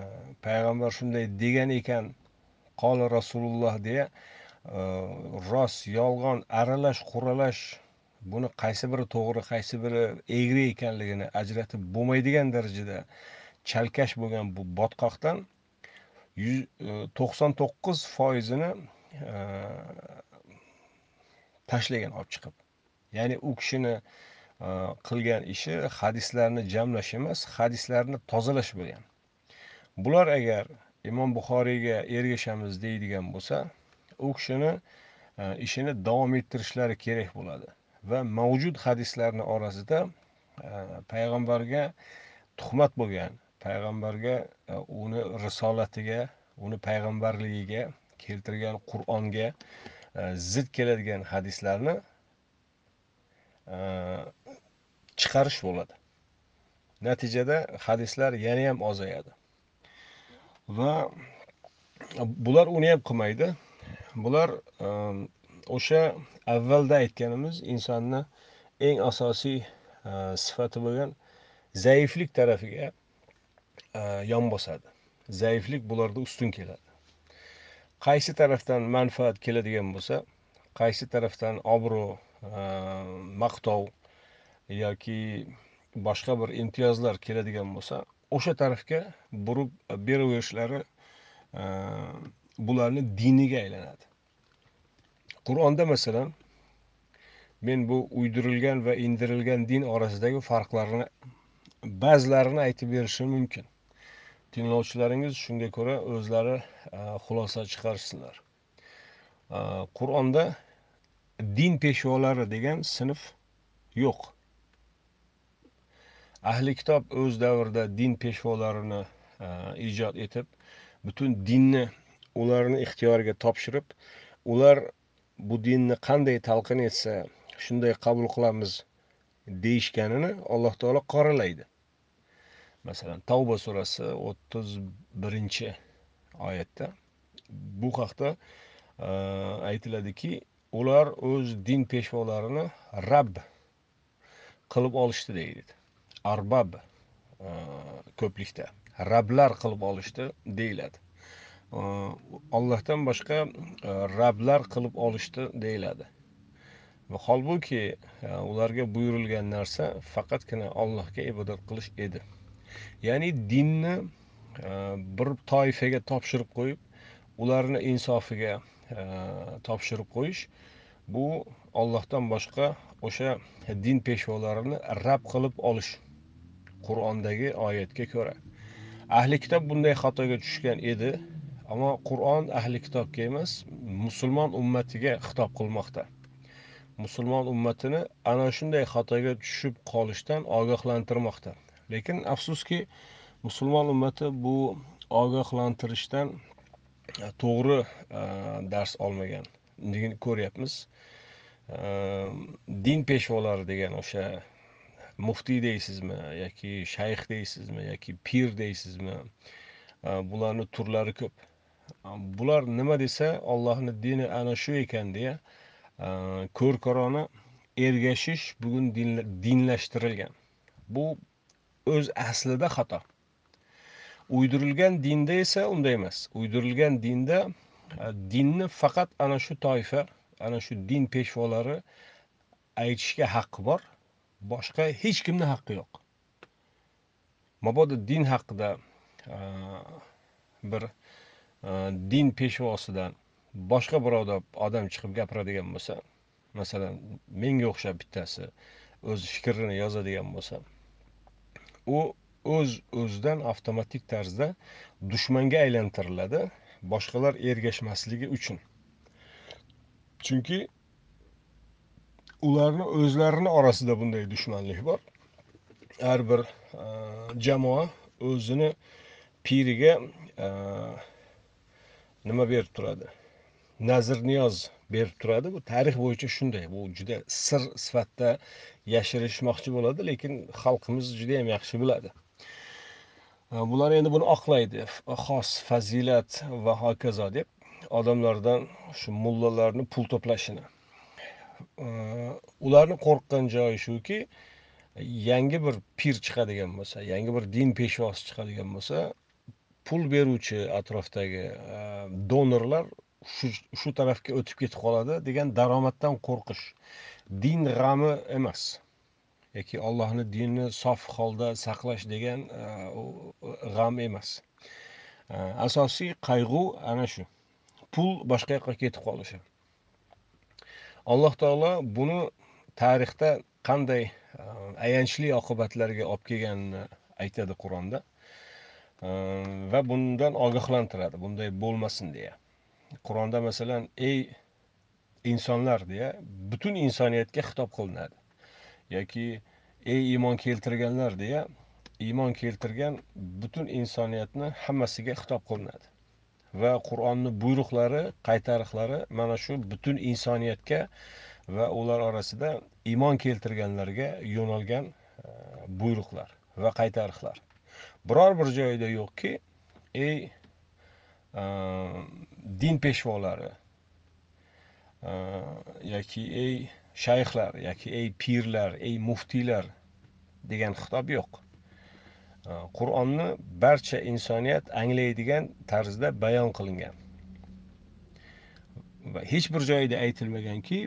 e, payg'ambar shunday degan ekan qoli rasululloh deya e, rost yolg'on aralash quralash buni qaysi biri to'g'ri qaysi biri egri ekanligini ajratib bo'lmaydigan darajada chalkash bo'lgan bu botqoqdan e, to'qson to'qqiz foizini e, tashlagan olib chiqib. Ya'ni u kishini qilgan ishi hadislarni jamlash emas hadislarni tozalash bo'lgan. Bular agar imom buxoriyga ergashamiz deydigan bo'lsa u kishini e, ishini davom ettirishlari kerak bo'ladi va mavjud hadislarni orasida e, payg'ambarga tuhmat bo'lgan payg'ambarga e, uni risolatiga uni payg'ambarligiga keltirgan qur'onga zid keladigan hadislarni chiqarish bo'ladi. Natijada hadislar yana ham ozayadi. Va bular uni ham qilmaydi. Bular ehm, o'sha avvalda aytganimiz insonni eng asosiy e, sifati bo'lgan zaiflik tarafiga e, yon bosadi. Zaiflik bularda ustun keladi. Qaysi tarafdan manfaat keladigan bo'lsa qaysi tarafdan obro' e, maqtov yoki boshqa bir imtiyozlar keladigan bo'lsa o'sha tarafga burib beraverishlari e, bularni diniga aylanadi. Qur'onda masalan men bu uydirilgan va indirilgan din orasidagi farqlarni ba'zilarini aytib berishim mumkin. Tinglovchilaringiz shunga ko'ra o'zlari e, xulosa chiqarishsinlar e, qur'onda din peshvolari degan sinf yo'q. Ahli kitob o'z davrida din peshvolarini e, ijod etib butun dinni ularni ixtiyoriga topshirib ular bu dinni qanday talqin etsa shunday qabul qilamiz deyishganini alloh taolo qoralaydi. Masalan tavba surasi o'ttiz birinchi oyatda bu haqda e, aytiladiki ular o'z din peshvolarini rabb qilib olishdi deydi. Arbab e, ko'plikda rablar qilib olishdi deyiladi. E, Allohdan ollohdan boshqa e, rablar qilib olishdi deyiladi. Va holbuki ularga buyurilgan narsa faqatgina allohga ibodat qilish edi. Ya'ni dinni bir toifaga topshirib qo'yib ularni insofiga topshirib qo'yish bu ollohdan boshqa o'sha din peshvolarini rab qilib olish qur'ondagi oyatga ko'ra. Ahli kitob bunday xatoga tushgan edi ammo qur'on ahli kitobga emas musulmon ummatiga xitob qilmoqda. Musulmon ummatini ana shunday xatoga tushib qolishdan ogohlantirmoqda. Lekin afsuski musulmon ummati bu ogohlantirishdan e, to'g'ri e, dars olmagan. Ko'ryapmiz? E, din peshvolari degan o'sha muftiy deysizmi yoki shayx deysizmi yoki pir deysizmi? Bularni turlari ko'p. Bular nima desa ollohni dini ana shu ekan deya ko'r ko'rona ergashish bugun dinlashtirilgan. Bu o'z aslida xato. Uydirilgan dinda esa unday emas. Uydirilgan dinda e, dinni faqat ana shu toifa ana shu din peshvolari aytishga haqqi bor. Boshqa hech kimni haqqi yo'q. Mabodo din haqida bir din peshvosidan boshqa birovda odam chiqib gapiradigan bo'lsa masalan menga o'xshab bittasi o'z fikrini yozadigan bo'lsa u o'z o'zidan avtomatik tarzda dushmanga aylantiriladi boshqalar ergashmasligi uchun. Chunki ularni o'zlarini orasida bunday dushmanlik bor. Har bir e, jamoa o'zini piriga e, nima berib turadi? Nazr niyoz berib turadi. Bu tarix bo'yicha shunday bu juda sir sifatida yashirishmoqchi bo'ladi lekin xalqimiz juda yam yaxshi biladi. E, bular endi buni oqlaydi. Xos fazilat va hokazo deb odamlardan shu mullalarni pul to'plashini. Ularni qo'rqqan joyi shuki yangi bir pir chiqadigan bo'lsa yangi bir din peshvosi chiqadigan bo'lsa pul beruvchi atrofdagi e, donorlar shu shu tarafga o'tib ketib qoladi degan daromaddan qo'rqish. Din g'ami emas. Yoki allohni dinini sof holda saqlash degan e, g'am emas. E, asosiy qayg'u ana shu. Pul boshqa yoqqa ketib qolishi. Alloh taolo buni tarixda qanday e, ayanchli oqibatlarga olib kelganini aytadi qur'onda e, va bundan ogohlantiradi bunday bo'lmasin deya. Qur'onda masalan ey insonlar deya butun insoniyatga xitob qilinadi. Yoki ey iymon keltirganlar deya iymon keltirgan butun insoniyatni hammasiga xitob qilinadi. Va qur'onni buyruqlari qaytariqlari mana shu butun insoniyatga va ular orasida iymon keltirganlarga yo'nalgan e, buyruqlar va qaytariqlar. Biror bir joyida yo'qki ey e, din peshvolari e, yoki ey shayxlar yoki ey pirlar ey muftiylar degan xitob yo'q. Э, qur'onni barcha insoniyat anglaydigan tarzda bayon qilingan. Va hech bir joyida aytilmaganki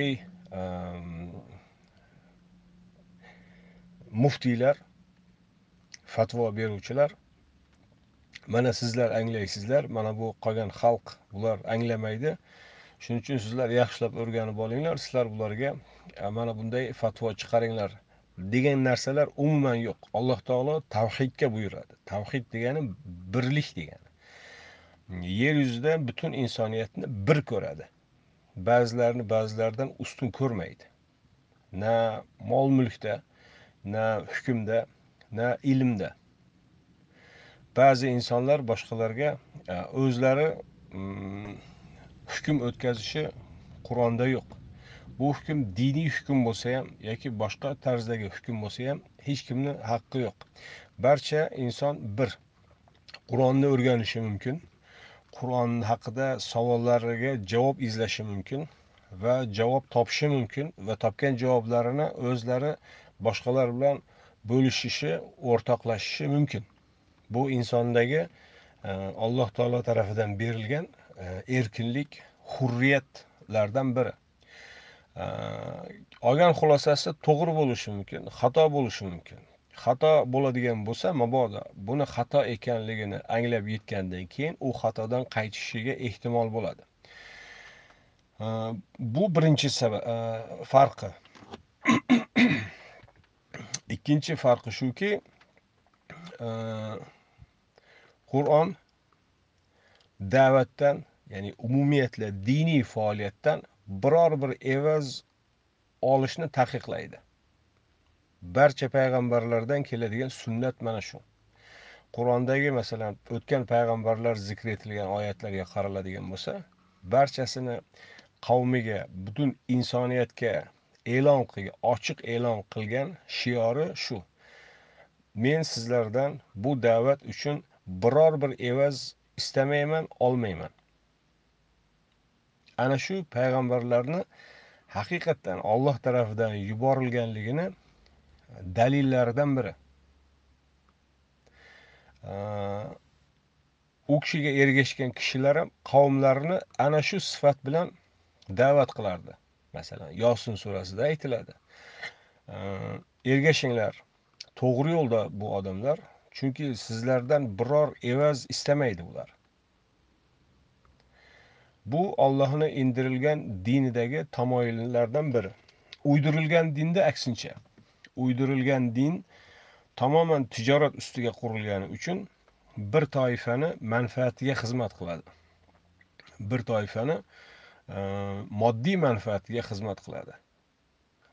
ey ehm, muftiylar fatvo beruvchilar mana sizlar anglaysizlar mana bu qolgan xalq bular anglamaydi. Shuning uchun sizlar yaxshilab o'rganib olinglar sizlar bularga mana bunday fatvo chiqaringlar degan narsalar umuman yo'q. Alloh taolo tavhidga buyuradi. Tavhid degani birlik degani. Yer yuzida butun insoniyatni bir ko'radi. Ba'zilarini ba'zilaridan ustun ko'rmaydi. Na mol mulkda na hukmda na ilmda. Ba'zi insonlar boshqalarga e, o'zlari mm, hukm o'tkazishi qur'onda yo'q. Bu hukm diniy hukm bo'lsa ham yoki boshqa tarzdagi hukm bo'lsa ham hech kimni haqqi yo'q. Barcha inson bir qur'onni o'rganishi mumkin qur'on haqida savollariga javob izlashi mumkin va javob topishi mumkin va topgan javoblarini o'zlari boshqalar bilan bo'lishishi o'rtoqlashishi mumkin. Bu insondagi e, alloh taolo tarafidan berilgan e, erkinlik hurriyatlardan biri. Olgan xulosasi to'g'ri bo'lishi mumkin xato bo'lishi mumkin. Xato bo'ladigan bo'lsa mabodo buni xato ekanligini anglab yetgandan keyin u xatodan qaytishiga ehtimol bo'ladi. Bu birinchi sabab farqi. [coughs] Ikkinchi farqi shuki qur'on da'vatdan ya'ni umumiyatla diniy faoliyatdan biror bir evaz olishni taqiqlaydi. Barcha payg'ambarlardan keladigan sunnat mana shu. Qur'ondagi masalan o'tgan payg'ambarlar zikr etilgan oyatlarga qaraladigan bo'lsa barchasini qavmiga butun insoniyatga e'lon qilgan ochiq e'lon qilgan shiori shu. Men sizlardan bu da'vat uchun biror bir evaz istamayman olmayman. Ana shu payg'ambarlarni haqiqatdan olloh tarafidan yuborilganligini e, dalillaridan biri. E, u kishiga ergashgan kishilar ham qavmlarini ana shu sifat bilan da'vat qilardi. Masalan yosin surasida aytiladi. E, ergashinglar to'g'ri yo'lda bu odamlar chunki sizlardan biror evaz istamaydi ular. Bu ollohni indirilgan dinidagi tamoyillardan biri. Uydirilgan dinda aksincha. Uydirilgan din tamoman tijorat ustiga qurilgani uchun bir toifani manfaatiga xizmat qiladi. Bir toifani e, moddiy manfaatiga xizmat qiladi.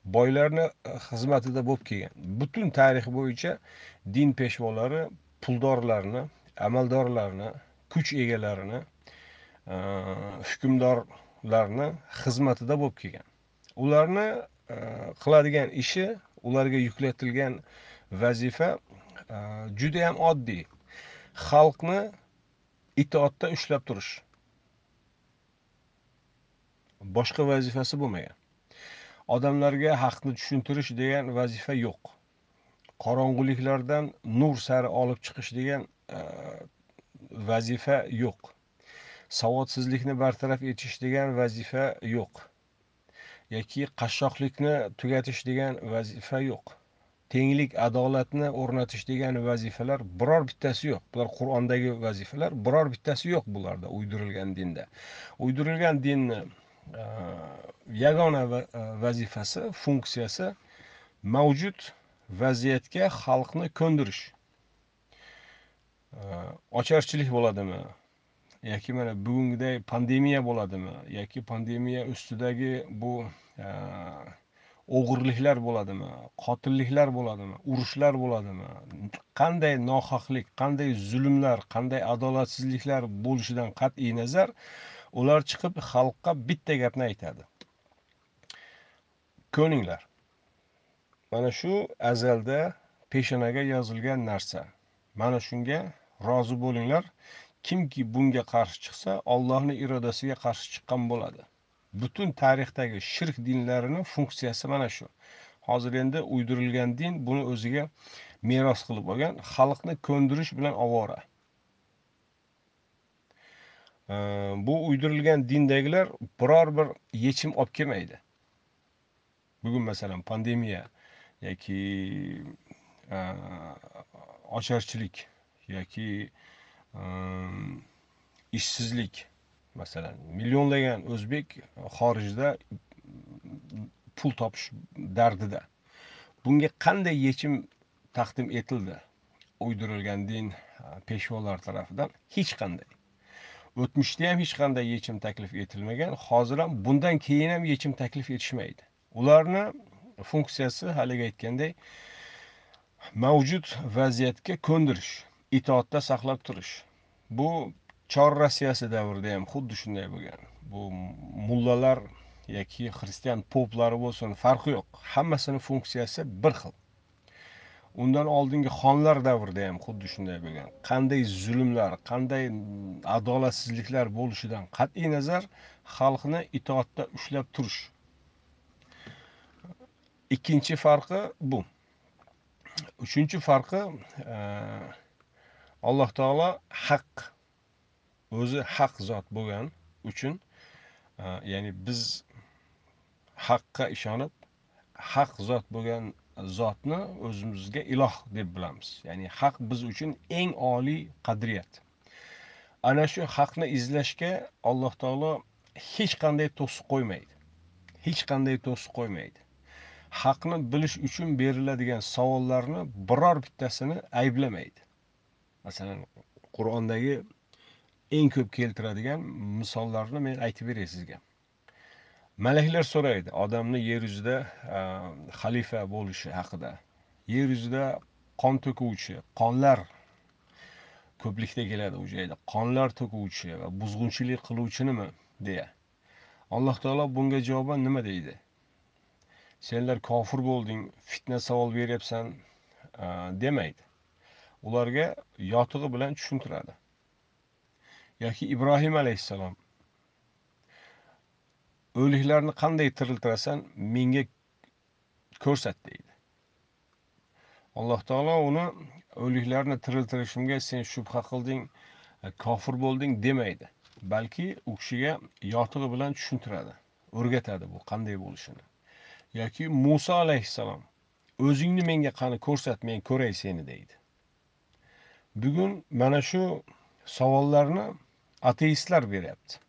Boylarni e, xizmatida bo'lib kelgan. Butun tarix bo'yicha din peshvolari puldorlarni amaldorlarni kuch egalarini Э, hukmdorlarni xizmatida bo'lib kelgan. Ularni e, qiladigan ishi ularga yuklatilgan vazifa juda judayam oddiy. Xalqni itoatda ushlab turish. Boshqa vazifasi bo'lmagan. Odamlarga haqni tushuntirish degan vazifa yo'q. Qorong'uliklardan nur sari olib chiqish degan e, vazifa yo'q. Savodsizlikni bartaraf etish degan vazifa yo'q. Yoki qashshoqlikni tugatish degan vazifa yo'q. Tenglik adolatni o'rnatish degan vazifalar biror bittasi yo'q. Bular qur'ondagi vazifalar biror bittasi yo'q bularda uydirilgan dinda. Uydirilgan dinni e, yagona e, vazifasi funksiyasi mavjud vaziyatga xalqni ko'ndirish. E, ocharchilik bo'ladimi? Yoki mana bugungiday pandemiya bo'ladimi? Yoki pandemiya ustidagi bu e, o'g'irliklar bo'ladimi? Qotilliklar bo'ladimi? Urushlar bo'ladimi? Qanday nohaqlik qanday zulmlar qanday adolatsizliklar bo'lishidan qat'iy nazar ular chiqib xalqqa bitta gapni aytadi. Ko'ninglar mana shu azalda peshonaga yozilgan narsa. Mana shunga rozi bo'linglar. Kimki bunga qarshi chiqsa ollohni irodasiga qarshi chiqqan bo'ladi. Butun tarixdagi shirk dinlarini funksiyasi mana shu. Hozir endi uydirilgan din buni o'ziga meros qilib olgan xalqni ko'ndirish bilan ovora. Bu uydirilgan dindagilar biror bir yechim olib kelmaydi. Bugun masalan pandemiya yoki e, ocharchilik yoki Ehm, ishsizlik masalan millionlagan o'zbek xorijda pul topish dardida. Bunga qanday yechim taqdim etildi? Uydirilgan din peshvolar tarafidan hech qanday. O'tmishda ham hech qanday yechim taklif etilmagan hozir ham bundan keyin ham yechim taklif etishmaydi. Ularni funksiyasi haligi aytganday mavjud vaziyatga ko'ndirish. Itoatda saqlab turish. Bu chor rossiyasi davrida ham xuddi shunday bo'lgan. Bu mullalar yoki xristian poplari bo'lsin farqi yo'q. Hammasini funksiyasi bir xil. Undan oldingi xonlar davrida ham xuddi shunday bo'lgan. Qanday zulmlar qanday adolatsizliklar bo'lishidan qat'iy nazar xalqni itoatda ushlab turish. Ikkinchi farqi bu. Uchinchi farqi e, alloh taolo haq o'zi haq zot bo'lgan uchun e, ya'ni biz haqqa ishonib haq zot bo'lgan zotni o'zimizga iloh deb bilamiz. Ya'ni haq biz uchun eng oliy qadriyat. Ana shu haqni izlashga alloh taolo hech qanday to'siq qo'ymaydi. Hech qanday to'siq qo'ymaydi. Haqni bilish uchun beriladigan savollarni biror bittasini ayblamaydi. Masalan qur'ondagi eng ko'p keltiradigan misollarni men aytib beray sizga. Malaklar so'raydi odamni yer yuzida xalifa bo'lishi haqida. Yer yuzida qon to'kuvchi qonlar ko'plikda keladi u joyda. Qonlar to'kuvchi va buzg'unchilik qiluvchinimi deya. Alloh taolo bunga javoban nima deydi? Senlar kofir bo'lding fitna savol beryapsan demaydi. Ularga yotig'i bilan tushuntiradi. Yoki ibrohim alayhissalom o'liklarni qanday tiriltirasan menga ko'rsat deydi. Alloh taolo uni o'liklarni tiriltirishimga sen shubha qilding e, kofir bo'lding demaydi. Balki u kishiga yotig'i bilan tushuntiradi o'rgatadi bu qanday bo'lishini. Yoki muso alayhissalom o'zingni menga qani ko'rsat men ko'ray seni deydi. Bugun mana shu savollarni ateistlar beryapti.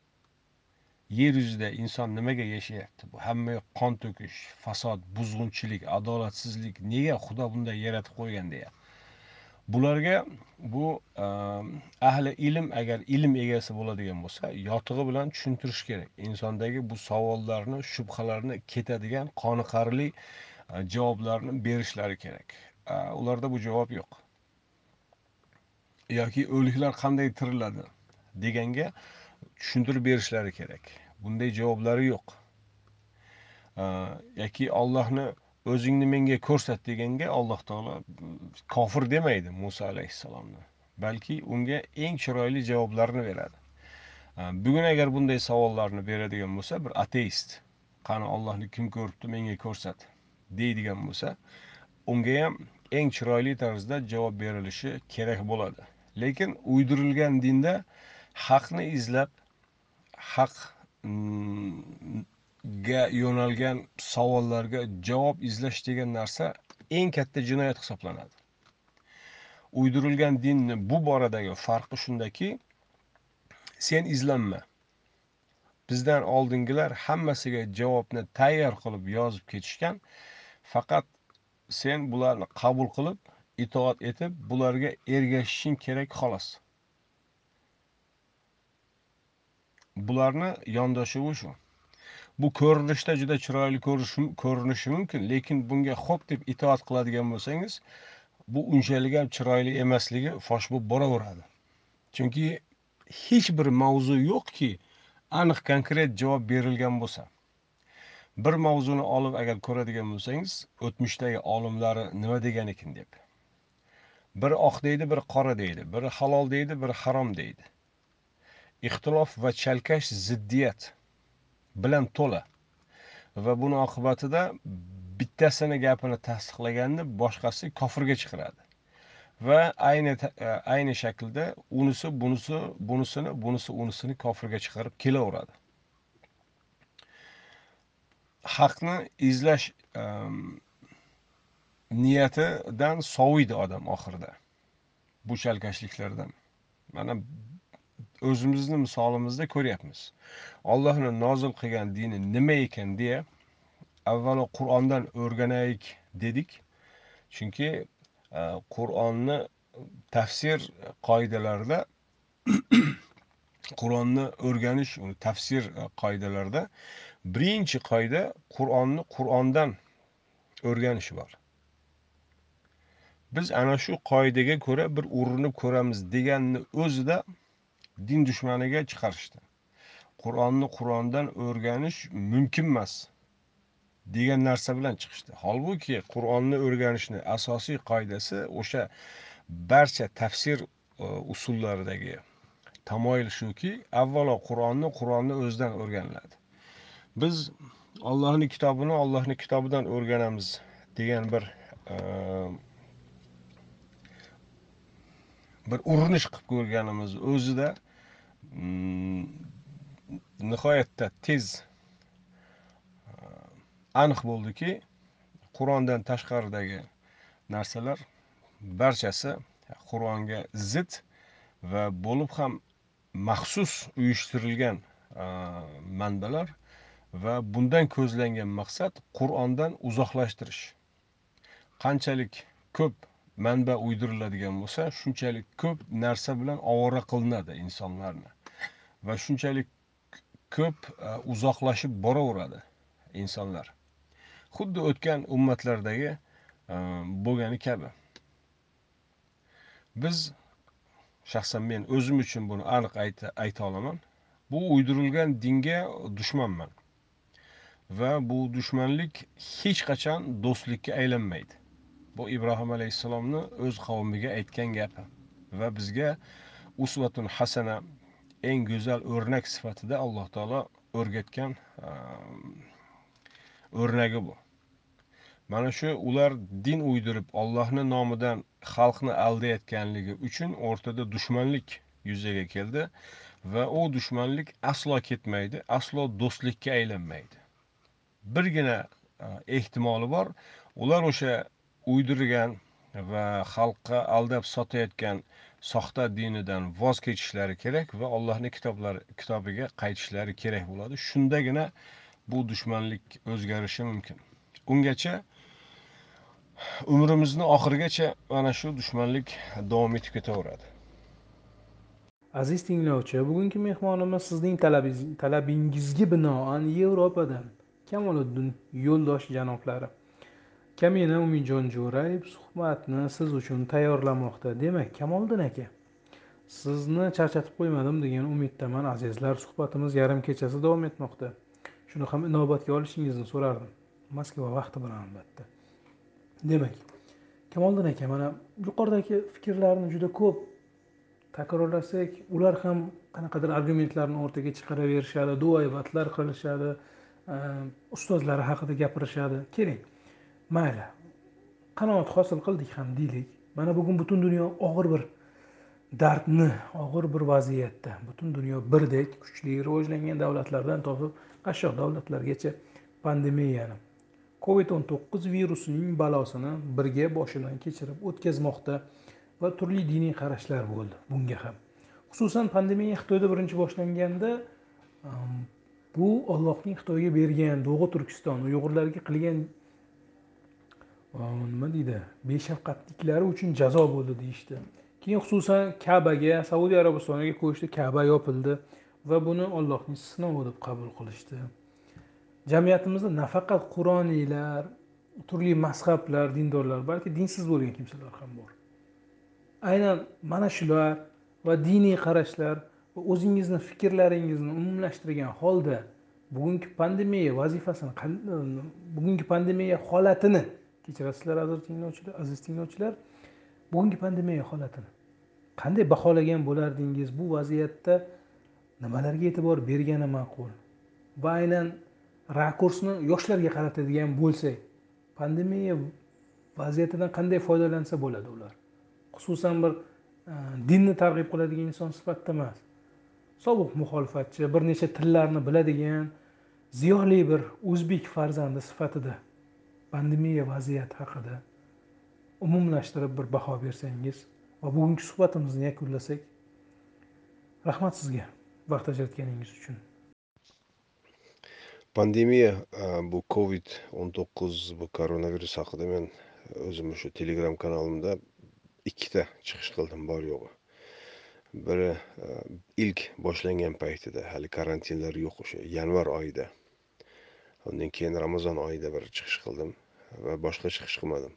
Yer yuzida inson nimaga yashayapti? Bu hamma yoq qon to'kish fasod buzg'unchilik adolatsizlik nega xudo bunday yaratib qo'ygan deya. Bularga bu e, ahli ilm agar ilm egasi bo'ladigan bo'lsa yotig'i bilan tushuntirish kerak. Insondagi bu savollarni shubhalarni ketadigan qoniqarli e, javoblarni berishlari kerak. E, ularda bu javob yo'q. Yoki o'liklar qanday tiriladi deganga tushuntirib berishlari kerak. Bunday javoblari yo'q. Yoki ollohni o'zingni menga ko'rsat deganga alloh taolo kofir demaydi muso alayhissalomni balki unga eng chiroyli javoblarni beradi. Bugun agar bunday savollarni beradigan bo'lsa bir ateist qani ollohni kim ko'ribdi menga ko'rsat deydigan bo'lsa unga ham eng chiroyli tarzda javob berilishi kerak bo'ladi. Lekin uydirilgan dinda haqni izlab haqga mm, yo'nalgan savollarga javob izlash degan narsa eng katta jinoyat hisoblanadi. Uydirilgan dinni bu boradagi farqi shundaki sen izlanma. Bizdan oldingilar hammasiga javobni tayyor qilib yozib ketishgan faqat sen bularni qabul qilib itoat etib bularga ergashishing kerak xolos. Bularni yondashuvi shu. Bu ko'rinishda juda chiroyli ko'rinishi mumkin lekin bunga xo'p deb itoat qiladigan bo'lsangiz bu unchalik ham chiroyli emasligi fosh bo'lib boraveradi. Chunki hech bir mavzu yo'qki aniq konkret javob berilgan bo'lsa. Bir mavzuni olib agar ko'radigan bo'lsangiz o'tmishdagi olimlari nima degan ekan deb. Biri oq deydi biri qora deydi. Biri halol deydi biri harom deydi. Ixtilof va chalkash ziddiyat bilan to'la. Va buni oqibatida bittasini gapini tasdiqlaganda boshqasi kofirga chiqaradi va ayni e, ayni shaklda unisi bunisi bunisini bunisi unisini kofirga chiqarib kelaveradi. Haqni izlash ehm, niyatidan soviydi odam oxirida. Bu chalkashliklardan mana o'zimizni misolimizda ko'ryapmiz. Ollohni nozil qilgan dini nima ekan deya avvalo qur'ondan o'rganaylik dedik. Chunki e, qur'onni tafsir qoidalarida [coughs] qur'onni o'rganish tafsir qoidalarida birinchi qoida qur'onni qur'ondan o'rganish bor. Biz ana shu qoidaga ko'ra bir urinib ko'ramiz deganni o'zida din dushmaniga chiqarishdi. Qur'onni qur'ondan o'rganish mumkin emas degan narsa bilan chiqishdi. Holbuki qur'onni o'rganishni asosiy qoidasi o'sha barcha tafsir e, usullaridagi tamoyil shuki avvalo qur'onni qur'onni o'zidan o'rganiladi. Biz ollohni kitobini ollohni kitobidan o'rganamiz degan bir e, bir urinish qilib ko'rganimiz o'zida mm, nihoyatda tez e, aniq bo'ldiki qur'ondan tashqaridagi narsalar barchasi qur'onga zid va bo'lib ham maxsus uyushtirilgan e, manbalar va bundan ko'zlangan maqsad qur'ondan uzoqlashtirish. Qanchalik ko'p manba uydiriladigan bo'lsa shunchalik ko'p narsa bilan ovora qilinadi insonlarni. Va shunchalik ko'p e, uzoqlashib boraveradi insonlar. Xuddi o'tgan ummatlardagi e, bo'lgani kabi. Biz shaxsan men o'zim uchun buni aniq ayta olaman. Bu uydirilgan dinga dushmanman. Va bu dushmanlik hech qachon do'stlikka aylanmaydi. Bu ibrohim alayhissalomni o'z qavmiga aytgan gapi va bizga usvatun hasana eng go'zal o'rnak sifatida alloh taolo o'rgatgan ehm, o'rnagi bu. Mana shu ular din uydirib ollohni nomidan xalqni aldayotganligi uchun o'rtada dushmanlik yuzaga keldi va u dushmanlik aslo ketmaydi aslo do'stlikka aylanmaydi. Birgina ehm, ehtimoli bor ular o'sha uydirgan va xalqqa aldab sotayotgan soxta dinidan voz kechishlari kerak va allohni kitoblari kitobiga qaytishlari kerak bo'ladi. Shundagina bu dushmanlik o'zgarishi mumkin. Ungacha umrimizni oxirigacha mana shu dushmanlik davom etib ketaveradi. Aziz tinglovchi bugungi mehmonimiz sizning talabingizga binoan yevropadan kamoliddin yo'ldosh janoblari. Kamina umidjon jo'rayev suhbatni siz uchun tayyorlamoqda. Demak kamoliddin aka sizni charchatib qo'ymadim degan umiddaman. Azizlar suhbatimiz yarim kechasi davom etmoqda. Shuni ham inobatga olishingizni so'rardim. Moskva vaqti bilan albatta. Demak kamoliddin aka mana yuqoridagi fikrlarni juda ko'p takrorlasak ular ham qanaqadir argumentlarni o'rtaga chiqaraverishadi duoibatlar qilishadi ehm, ustozlari haqida gapirishadi. Keling. Mayli. Qanoat hosil qildik ham deylik. Mana bugun butun dunyo og'ir bir dardni og'ir bir vaziyatda. Butun dunyo birdek kuchli rivojlangan davlatlardan tortib qashshoq davlatlargacha pandemiyani covid o'n to'qqiz virusining balosini birga boshidan kechirib o'tkazmoqda va turli diniy qarashlar bo'ldi bunga ham. Xususan pandemiya xitoyda birinchi boshlanganda ehm, bu ollohning xitoyga bergan do'g'i turkiston uyg'urlarga qilgan nima deydi? Beshafqatliklari uchun jazo bo'ldi deyishdi. Keyin xususan kabaga saudiya arabistoniga ko'chdi kaba yopildi va buni ollohning sinovi deb qabul qilishdi. Jamiyatimizda nafaqat qur'oniylar turli mazhablar dindorlar balki dinsiz bo'lgan kimsalar ham bor. Aynan mana shular va diniy qarashlar va o'zingizni fikrlaringizni umumlashtirgan holda bugungi pandemiya vazifasini bugungi pandemiya holatini kechirasizlar aziz tinglovchilar aziz tinglovchilar bugungi pandemiya holatini qanday baholagan bo'lardingiz? Bu vaziyatda nimalarga e'tibor bergani ma'qul? Va aynan rakursni yoshlarga qaratadigan bo'lsak pandemiya vaziyatidan qanday foydalansa bo'ladi ular? Xususan bir e, dinni targ'ib qiladigan inson sifatida emas. Sobiq muxolifatchi bir necha tillarni biladigan ziyoli bir o'zbek farzandi sifatida pandemiya vaziyati haqida umumlashtirib bir baho bersangiz va bugungi suhbatimizni yakunlasak rahmat sizga vaqt ajratganingiz uchun. Pandemiya bu covid o'n to'qqiz bu koronavirus haqida men o'zim shu telegram kanalimda ikkita chiqish qildim bor yo'g'i. Biri ilk boshlangan paytida hali karantinlar yo'q o'sha yanvar oyida undan keyin ramazon oyida bir chiqish qildim va boshqa chiqish qilmadim.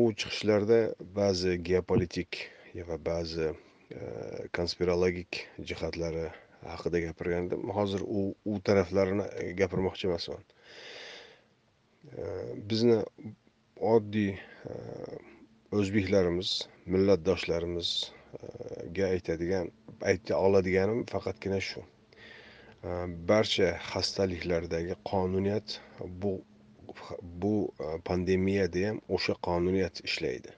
U chiqishlarda ba'zi geopolitik va ba'zi e, konspirologik jihatlari haqida gapirgandim hozir u u taraflarini gapirmoqchi emasman. E, bizni oddiy e, o'zbeklarimiz millatdoshlarimizga aytadigan ayta oladiganim faqatgina shu. Barcha xastaliklardagi qonuniyat bu bu e, pandemiyada ham o'sha qonuniyat ishlaydi.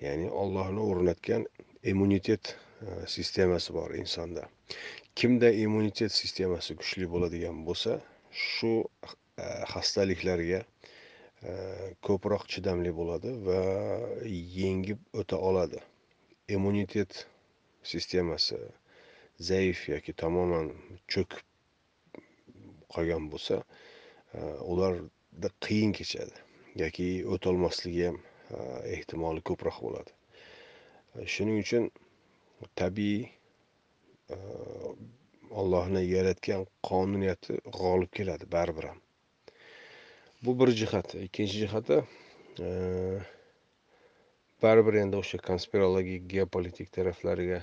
Ya'ni ollohni o'rnatgan immunitet e, sistemasi bor insonda. Kimda immunitet sistemasi kuchli bo'ladigan bo'lsa shu e, xastaliklarga ko'proq chidamli bo'ladi va yengib o'ta oladi. Immunitet sistemasi zaif yoki tamoman cho'kib qolgan bo'lsa e, ularda qiyin kechadi. Yoki o'tolmasligi ham e, ehtimoli ko'proq bo'ladi. E, shuning uchun tabiiy ollohni yaratgan qonuniyati g'olib keladi baribir ham. Bu bir jihat. Ikkinchi jihati baribir endi o'sha konspirologik geopolitik taraflariga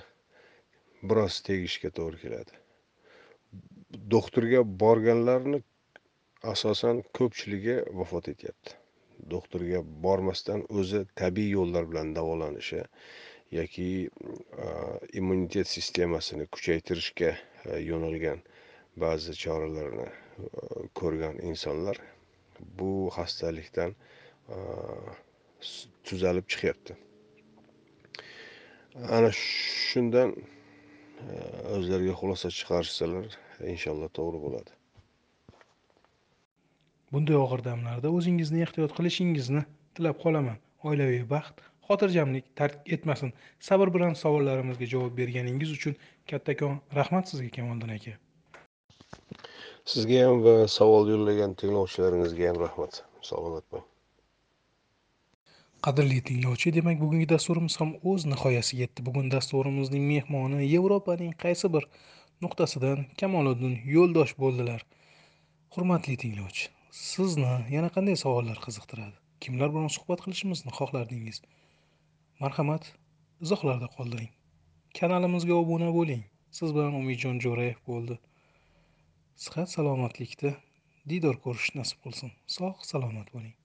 biroz tegishga to'g'ri keladi. Doktorga borganlarni asosan ko'pchiligi vafot etyapti. Doktorga bormasdan o'zi tabiiy yo'llar bilan davolanishi yoki immunitet sistemasini kuchaytirishga yo'nalgan ba'zi choralarni ko'rgan insonlar bu xastalikdan tuzalib chiqyapti. Ana shundan o'zlariga xulosa chiqarishsalar inshaalloh to'g'ri bo'ladi. Bunday og'ir damlarda o'zingizni ehtiyot qilishingizni tilab qolaman. Oilaviy baxt xotirjamlik tark etmasin. Sabr bilan savollarimizga javob berganingiz uchun kattakon rahmat sizga kamoliddin aka. Sizga ham va savol yo'llagan tinglovchilaringizga ham rahmat. Salomat bo'ling. Qadrli tinglovchi demak bugungi dasturimiz ham o'z nihoyasiga yetdi. Bugun dasturimizning mehmoni yevropaning qaysi bir nuqtasidan kamoliddin yo'ldosh bo'ldilar. Hurmatli tinglovchi sizni yana qanday savollar qiziqtiradi? Kimlar bilan suhbat qilishimizni xohlardingiz? Marhamat izohlarda qoldiring. Kanalimizga obuna bo'ling. Siz bilan umidjon jo'rayev bo'ldi. Sihat salomatlikda diydor ko'rish nasib qilsin. Sog' salomat bo'ling.